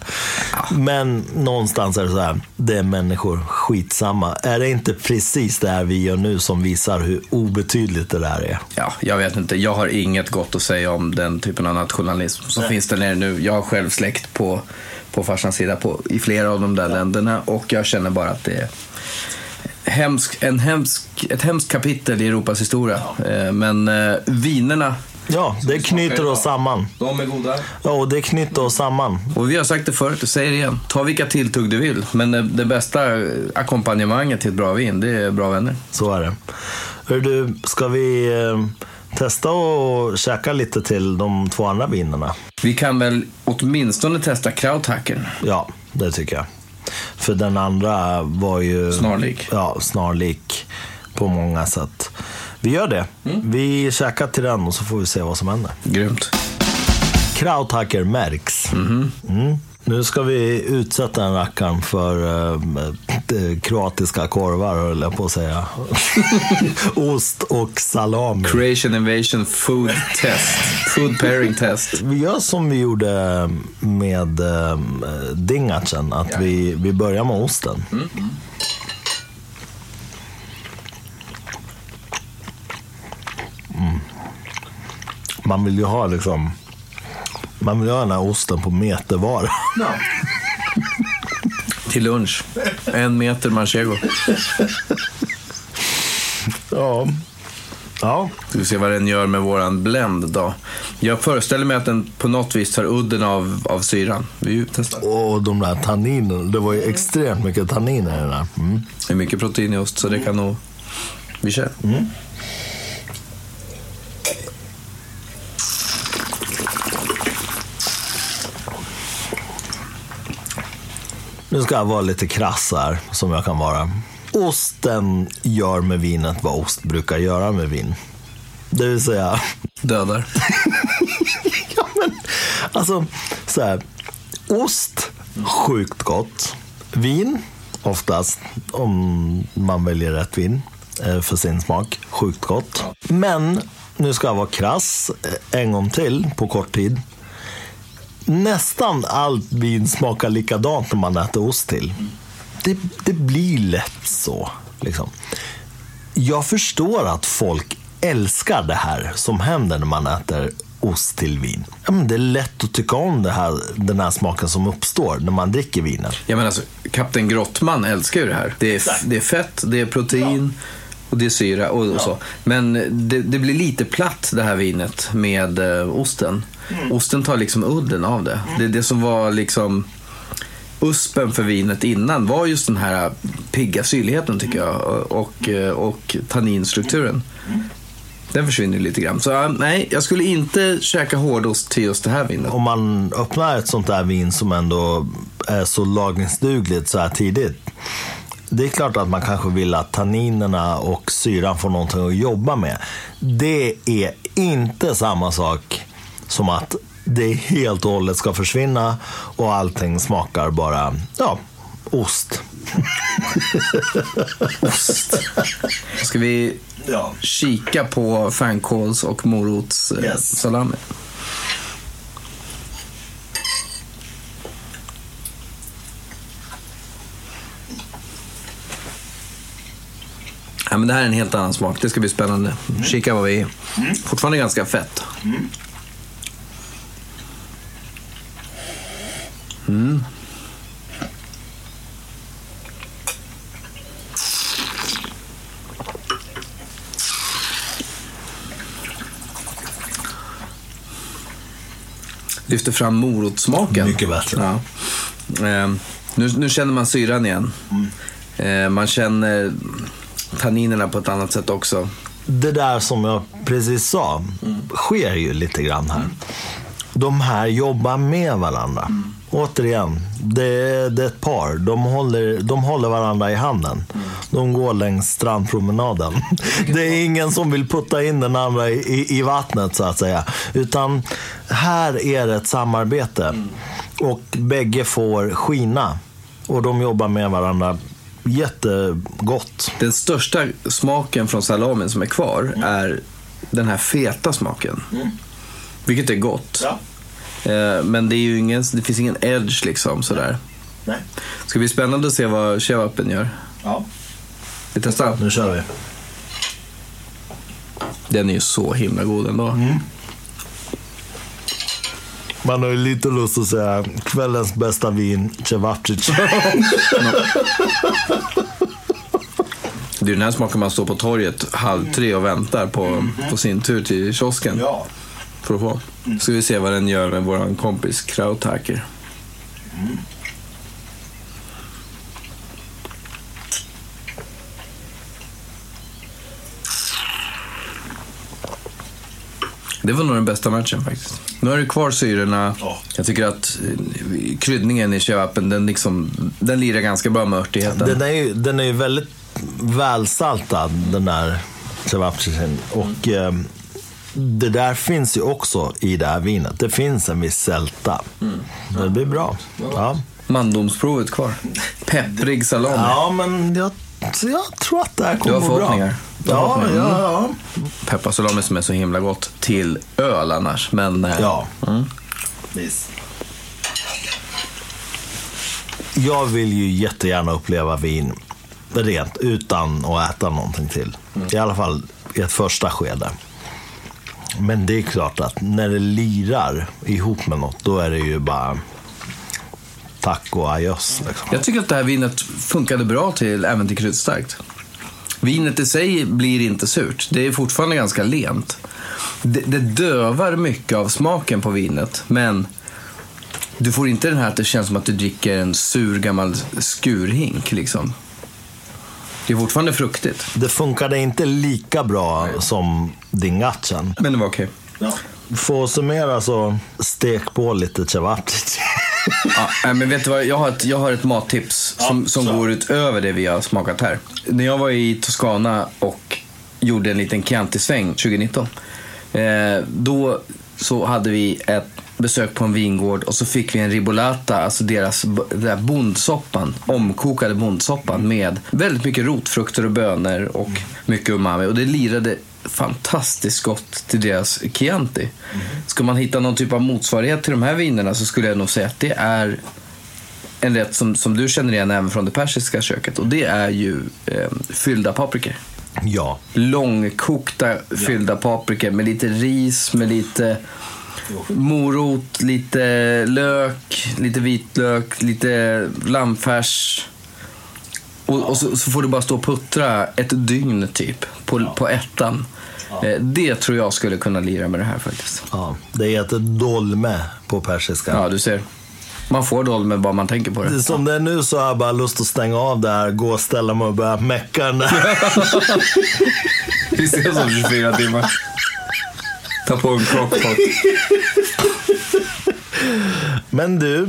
Men någonstans är det så här, det är människor, skitsamma. Är det inte precis det här vi gör nu som visar hur obetydligt det där är? Ja, jag vet inte. Jag har inget gott att säga om den typen av nationalism som finns där nere nu. Jag har själv släkt på, på farsans sida på, i flera av de där länderna och jag känner bara att det är hemsk, en hemsk, ett hemskt kapitel i Europas historia. Eh, Men eh, vinerna, Ja, det knyter oss samman. de är goda. Ja, och det knyter oss samman. Och vi har sagt det förut, jag säger det igen. Ta vilka tilltugg du vill. Men det, det bästa ackompanjemanget till ett bra vin, det är bra vänner. Så är det. Hör du, ska vi eh, testa och käka lite till de två andra vinerna? Vi kan väl åtminstone testa Krauthacken. Ja, det tycker jag. För den andra var ju... Snarlik. Ja, snarlik på många sätt. Vi gör det. Vi käkar till den och så får vi se vad som händer. Grymt. Krauthacker märks. Mm. Nu ska vi utsätta den rackaren för eh, eh, kroatiska korvar, höll jag på att säga. *laughs* Ost och salami. Creation Invasion Food Test. Food Pairing Test. Vi gör som vi gjorde med eh, dingatchen, att vi, vi börjar med osten. Mm. Man vill ju ha liksom, man vill ha den här osten på metervara. Till lunch. En meter manchego. ja. Ja, Ska vi se vad den gör med våran blend då. Jag föreställer mig att den på något vis tar udden av, av syran. Vi testar. och de där tanninerna. Det var ju extremt mycket tanniner i den där. Mm. Det är mycket protein i ost så det kan nog... Vi kör. Nu ska jag vara lite krass här, som jag kan vara. Osten gör med vinet vad ost brukar göra med vin. Det vill säga, Dödar. *laughs* ja men, alltså så här. Ost, sjukt gott. Vin, oftast, om man väljer rätt vin eh, för sin smak, sjukt gott. Men, nu ska jag vara krass eh, en gång till på kort tid. Nästan allt vin smakar likadant när man äter ost till. Det, det blir lätt så. Liksom. Jag förstår att folk älskar det här som händer när man äter ost till vin. Ja, men det är lätt att tycka om det här, den här smaken som uppstår när man dricker vinet. Ja, men alltså, Kapten Grottman älskar ju det här. Det är, det är fett, det är protein och det är syra och, och så. Men det, det blir lite platt det här vinet med eh, osten. Osten tar liksom udden av det. Det, det som var liksom uspen för vinet innan var just den här pigga syrligheten tycker jag och, eh, och tanninstrukturen. Den försvinner lite grann. Så ja, nej, jag skulle inte käka hårdost till just det här vinet. Om man öppnar ett sånt där vin som ändå är så lagringsdugligt så här tidigt. Det är klart att man kanske vill att tanninerna och syran får någonting att jobba med. Det är inte samma sak som att det helt och hållet ska försvinna och allting smakar bara, ja, ost. *laughs* Ska vi Ja. kika på fänkåls och morots eh, Yes. salami? Ja, men det här är en helt annan smak. Det ska bli spännande. Kika vad vi är. Fortfarande ganska fett. Mm. lyfter fram morotssmaken. Mycket bättre. Ja. Eh, nu, nu känner man syran igen. Eh, man känner tanninerna på ett annat sätt också. Det där som jag precis sa sker ju lite grann här. De här jobbar med varandra. Återigen, det är, det är ett par. De håller, de håller varandra i handen. De går längs strandpromenaden. *laughs* Det är ingen som vill putta in den andra i, i, i vattnet så att säga. Utan här är det ett samarbete. Och bägge får skina. Och de jobbar med varandra jättegott. Den största smaken från salamin som är kvar är den här feta smaken. Vilket är gott. Eh, Men det, är ju ingen, det finns ingen edge liksom sådär. Nej. Ska bli spännande att se vad kebaben gör. Ja. Vi testar. Nu kör vi. Den är ju så himla god ändå. Man har ju lite lust att säga kvällens bästa vin, Cevapcic. *laughs* Det är den här smaken man står på torget halv tre och väntar på, på sin tur till kiosken. ja. För att få. Ska vi se vad den gör med vår kompis Krauthacker. Det var nog den bästa matchen faktiskt. Nu har du kvar syrorna. Ja. Jag tycker att eh, kryddningen i kebaben, den, liksom, den lirar ganska bra med örtigheten. Den är ju, den är ju väldigt välsaltad, den där Cevapcicin. Och eh, det där finns ju också i det här vinet. Det finns en viss sälta. Det blir bra. Ja, Mandomsprovet kvar. Pepprig salami. ja men jag, jag tror att det här kommer har gå bra. Du har Ja, ja, ja. Pepparsalami som är så himla gott till öl annars. Men eh, Ja. Mm. Jag vill ju jättegärna uppleva vin rent utan att äta någonting till. I alla fall i ett första skede. Men det är klart att när det lirar ihop med något, då är det ju bara tack och adjöss. Liksom. jag tycker att det här vinet funkade bra till, även till kryddstarkt. Vinet i sig blir inte surt. Det är fortfarande ganska lent. Det, det dövar mycket av smaken på vinet, men du får inte den här att det känns som att du dricker en sur gammal skurhink. Liksom. Det är fortfarande fruktigt, Det funkade inte lika bra som Dingachen. men det var okej. För att summera så, stek på lite cevapic. Ja, men vet du vad? Jag har ett, jag har ett mattips som, som går utöver det vi har smakat här. När jag var i Toscana och gjorde en liten Chianti-sväng 2019. Eh, då så hade vi ett besök på en vingård och så fick vi en ribolata, alltså deras där bondsoppan, omkokade bondsoppan med väldigt mycket rotfrukter och bönor och mycket umami. Och det lirade fantastiskt gott till deras Chianti. Ska man hitta någon typ av motsvarighet till de här vinerna så skulle jag nog säga att det är en rätt som, som du känner igen även från det persiska köket och det är ju eh, fyllda paprikor. Ja. Långkokta fyllda paprikor med lite ris, med lite morot, lite lök, lite vitlök, lite lammfärs. Och, och så, så får du bara stå och puttra ett dygn typ på, på ettan. Eh, Det tror jag skulle kunna lira med det här faktiskt. ja. Det heter dolme på persiska. Ja, du ser. Man får dolme bara man tänker på det. Som det är nu så har jag bara lust att stänga av det här, gå och ställa mig och börja mecka den där. *laughs* Vi ses om 24 timmar. Ta på en crockpot. Men du,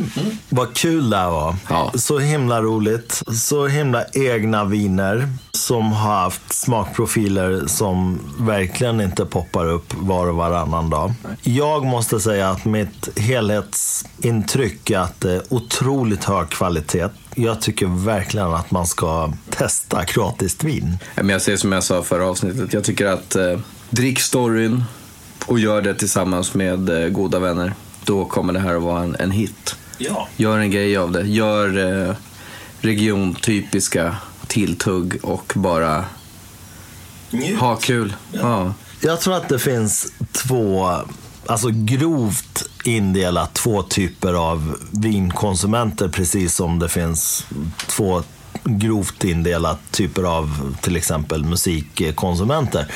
vad kul det här var. Ja. Så himla roligt. Så himla egna viner som har haft smakprofiler som verkligen inte poppar upp var och varannan dag. Jag måste säga att mitt helhetsintryck är att det är otroligt hög kvalitet. Jag tycker verkligen att man ska testa kroatiskt vin. Men jag säger som jag sa förra avsnittet. Jag tycker att eh, drick storyn och gör det tillsammans med eh, goda vänner. Då kommer det här att vara en, en hit. Ja. Gör en grej av det. Gör eh, regiontypiska tilltugg och bara ha kul. Ja. Jag tror att det finns två, alltså grovt indelat två typer av vinkonsumenter precis som det finns två grovt indelat typer av till exempel musikkonsumenter.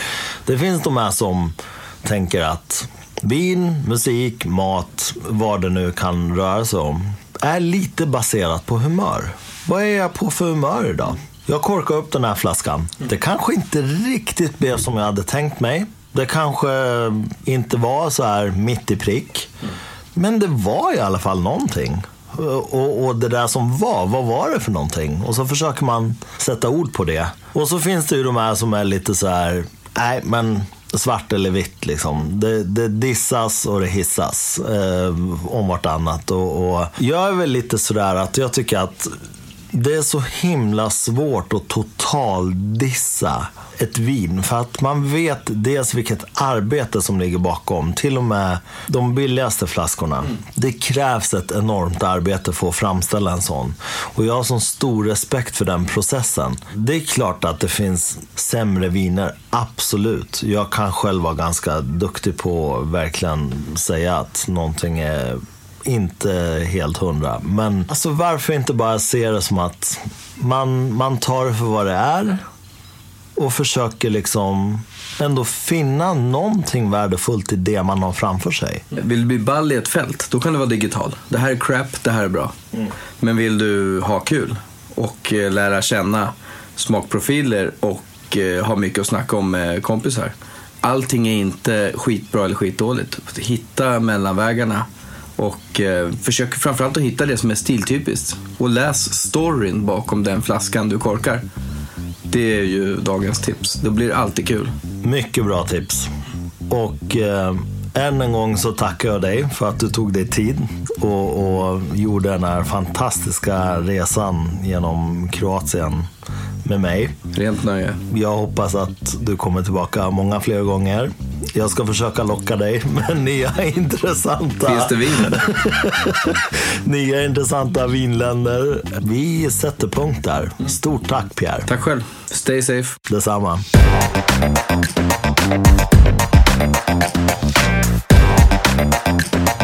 Det finns de här som tänker att vin, musik, mat, vad det nu kan röra sig om, är lite baserat på humör. Vad är jag på för humör idag? Jag korkar upp den här flaskan. Det kanske inte riktigt blev som jag hade tänkt mig. Det kanske inte var så här mitt i prick. Men det var i alla fall någonting. Och, och, det där som var, vad var det för någonting? Och så försöker man sätta ord på det. Och så finns det ju de här som är lite så här, nej men svart eller vitt liksom. Det, det dissas och det hissas eh, om vartannat. Och, och jag är väl lite sådär att jag tycker att det är så himla svårt att totaldissa ett vin. För att man vet dels vilket arbete som ligger bakom. Till och med de billigaste flaskorna. Mm. Det krävs ett enormt arbete för att framställa en sån. Och jag har sån stor respekt för den processen. Det är klart att det finns sämre viner, absolut. Jag kan själv vara ganska duktig på att verkligen säga att någonting är inte helt hundra. Men alltså, varför inte bara se det som att man, man tar det för vad det är och försöker liksom ändå finna någonting värdefullt i det man har framför sig. Vill du bli ball i ett fält, då kan du vara digital. Det här är crap, det här är bra. Mm. Men vill du ha kul och eh, lära känna smakprofiler och eh, ha mycket att snacka om med kompisar. Allting är inte skitbra eller skitdåligt. Hitta mellanvägarna och eh, försök framförallt att hitta det som är stiltypiskt. Och läs storyn bakom den flaskan du korkar. Det är ju dagens tips. Då blir det alltid kul. Mycket bra tips. Och eh, än en gång så tackar jag dig för att du tog dig tid och, och gjorde den här fantastiska resan genom Kroatien med mig. Rent nöje. Jag hoppas att du kommer tillbaka många fler gånger. Jag ska försöka locka dig *laughs* med nya intressanta... Finns det vin? *laughs* nya intressanta vinländer. Vi sätter punkt där. Stort tack Pierre. Tack själv. Stay safe. Detsamma. Thank you.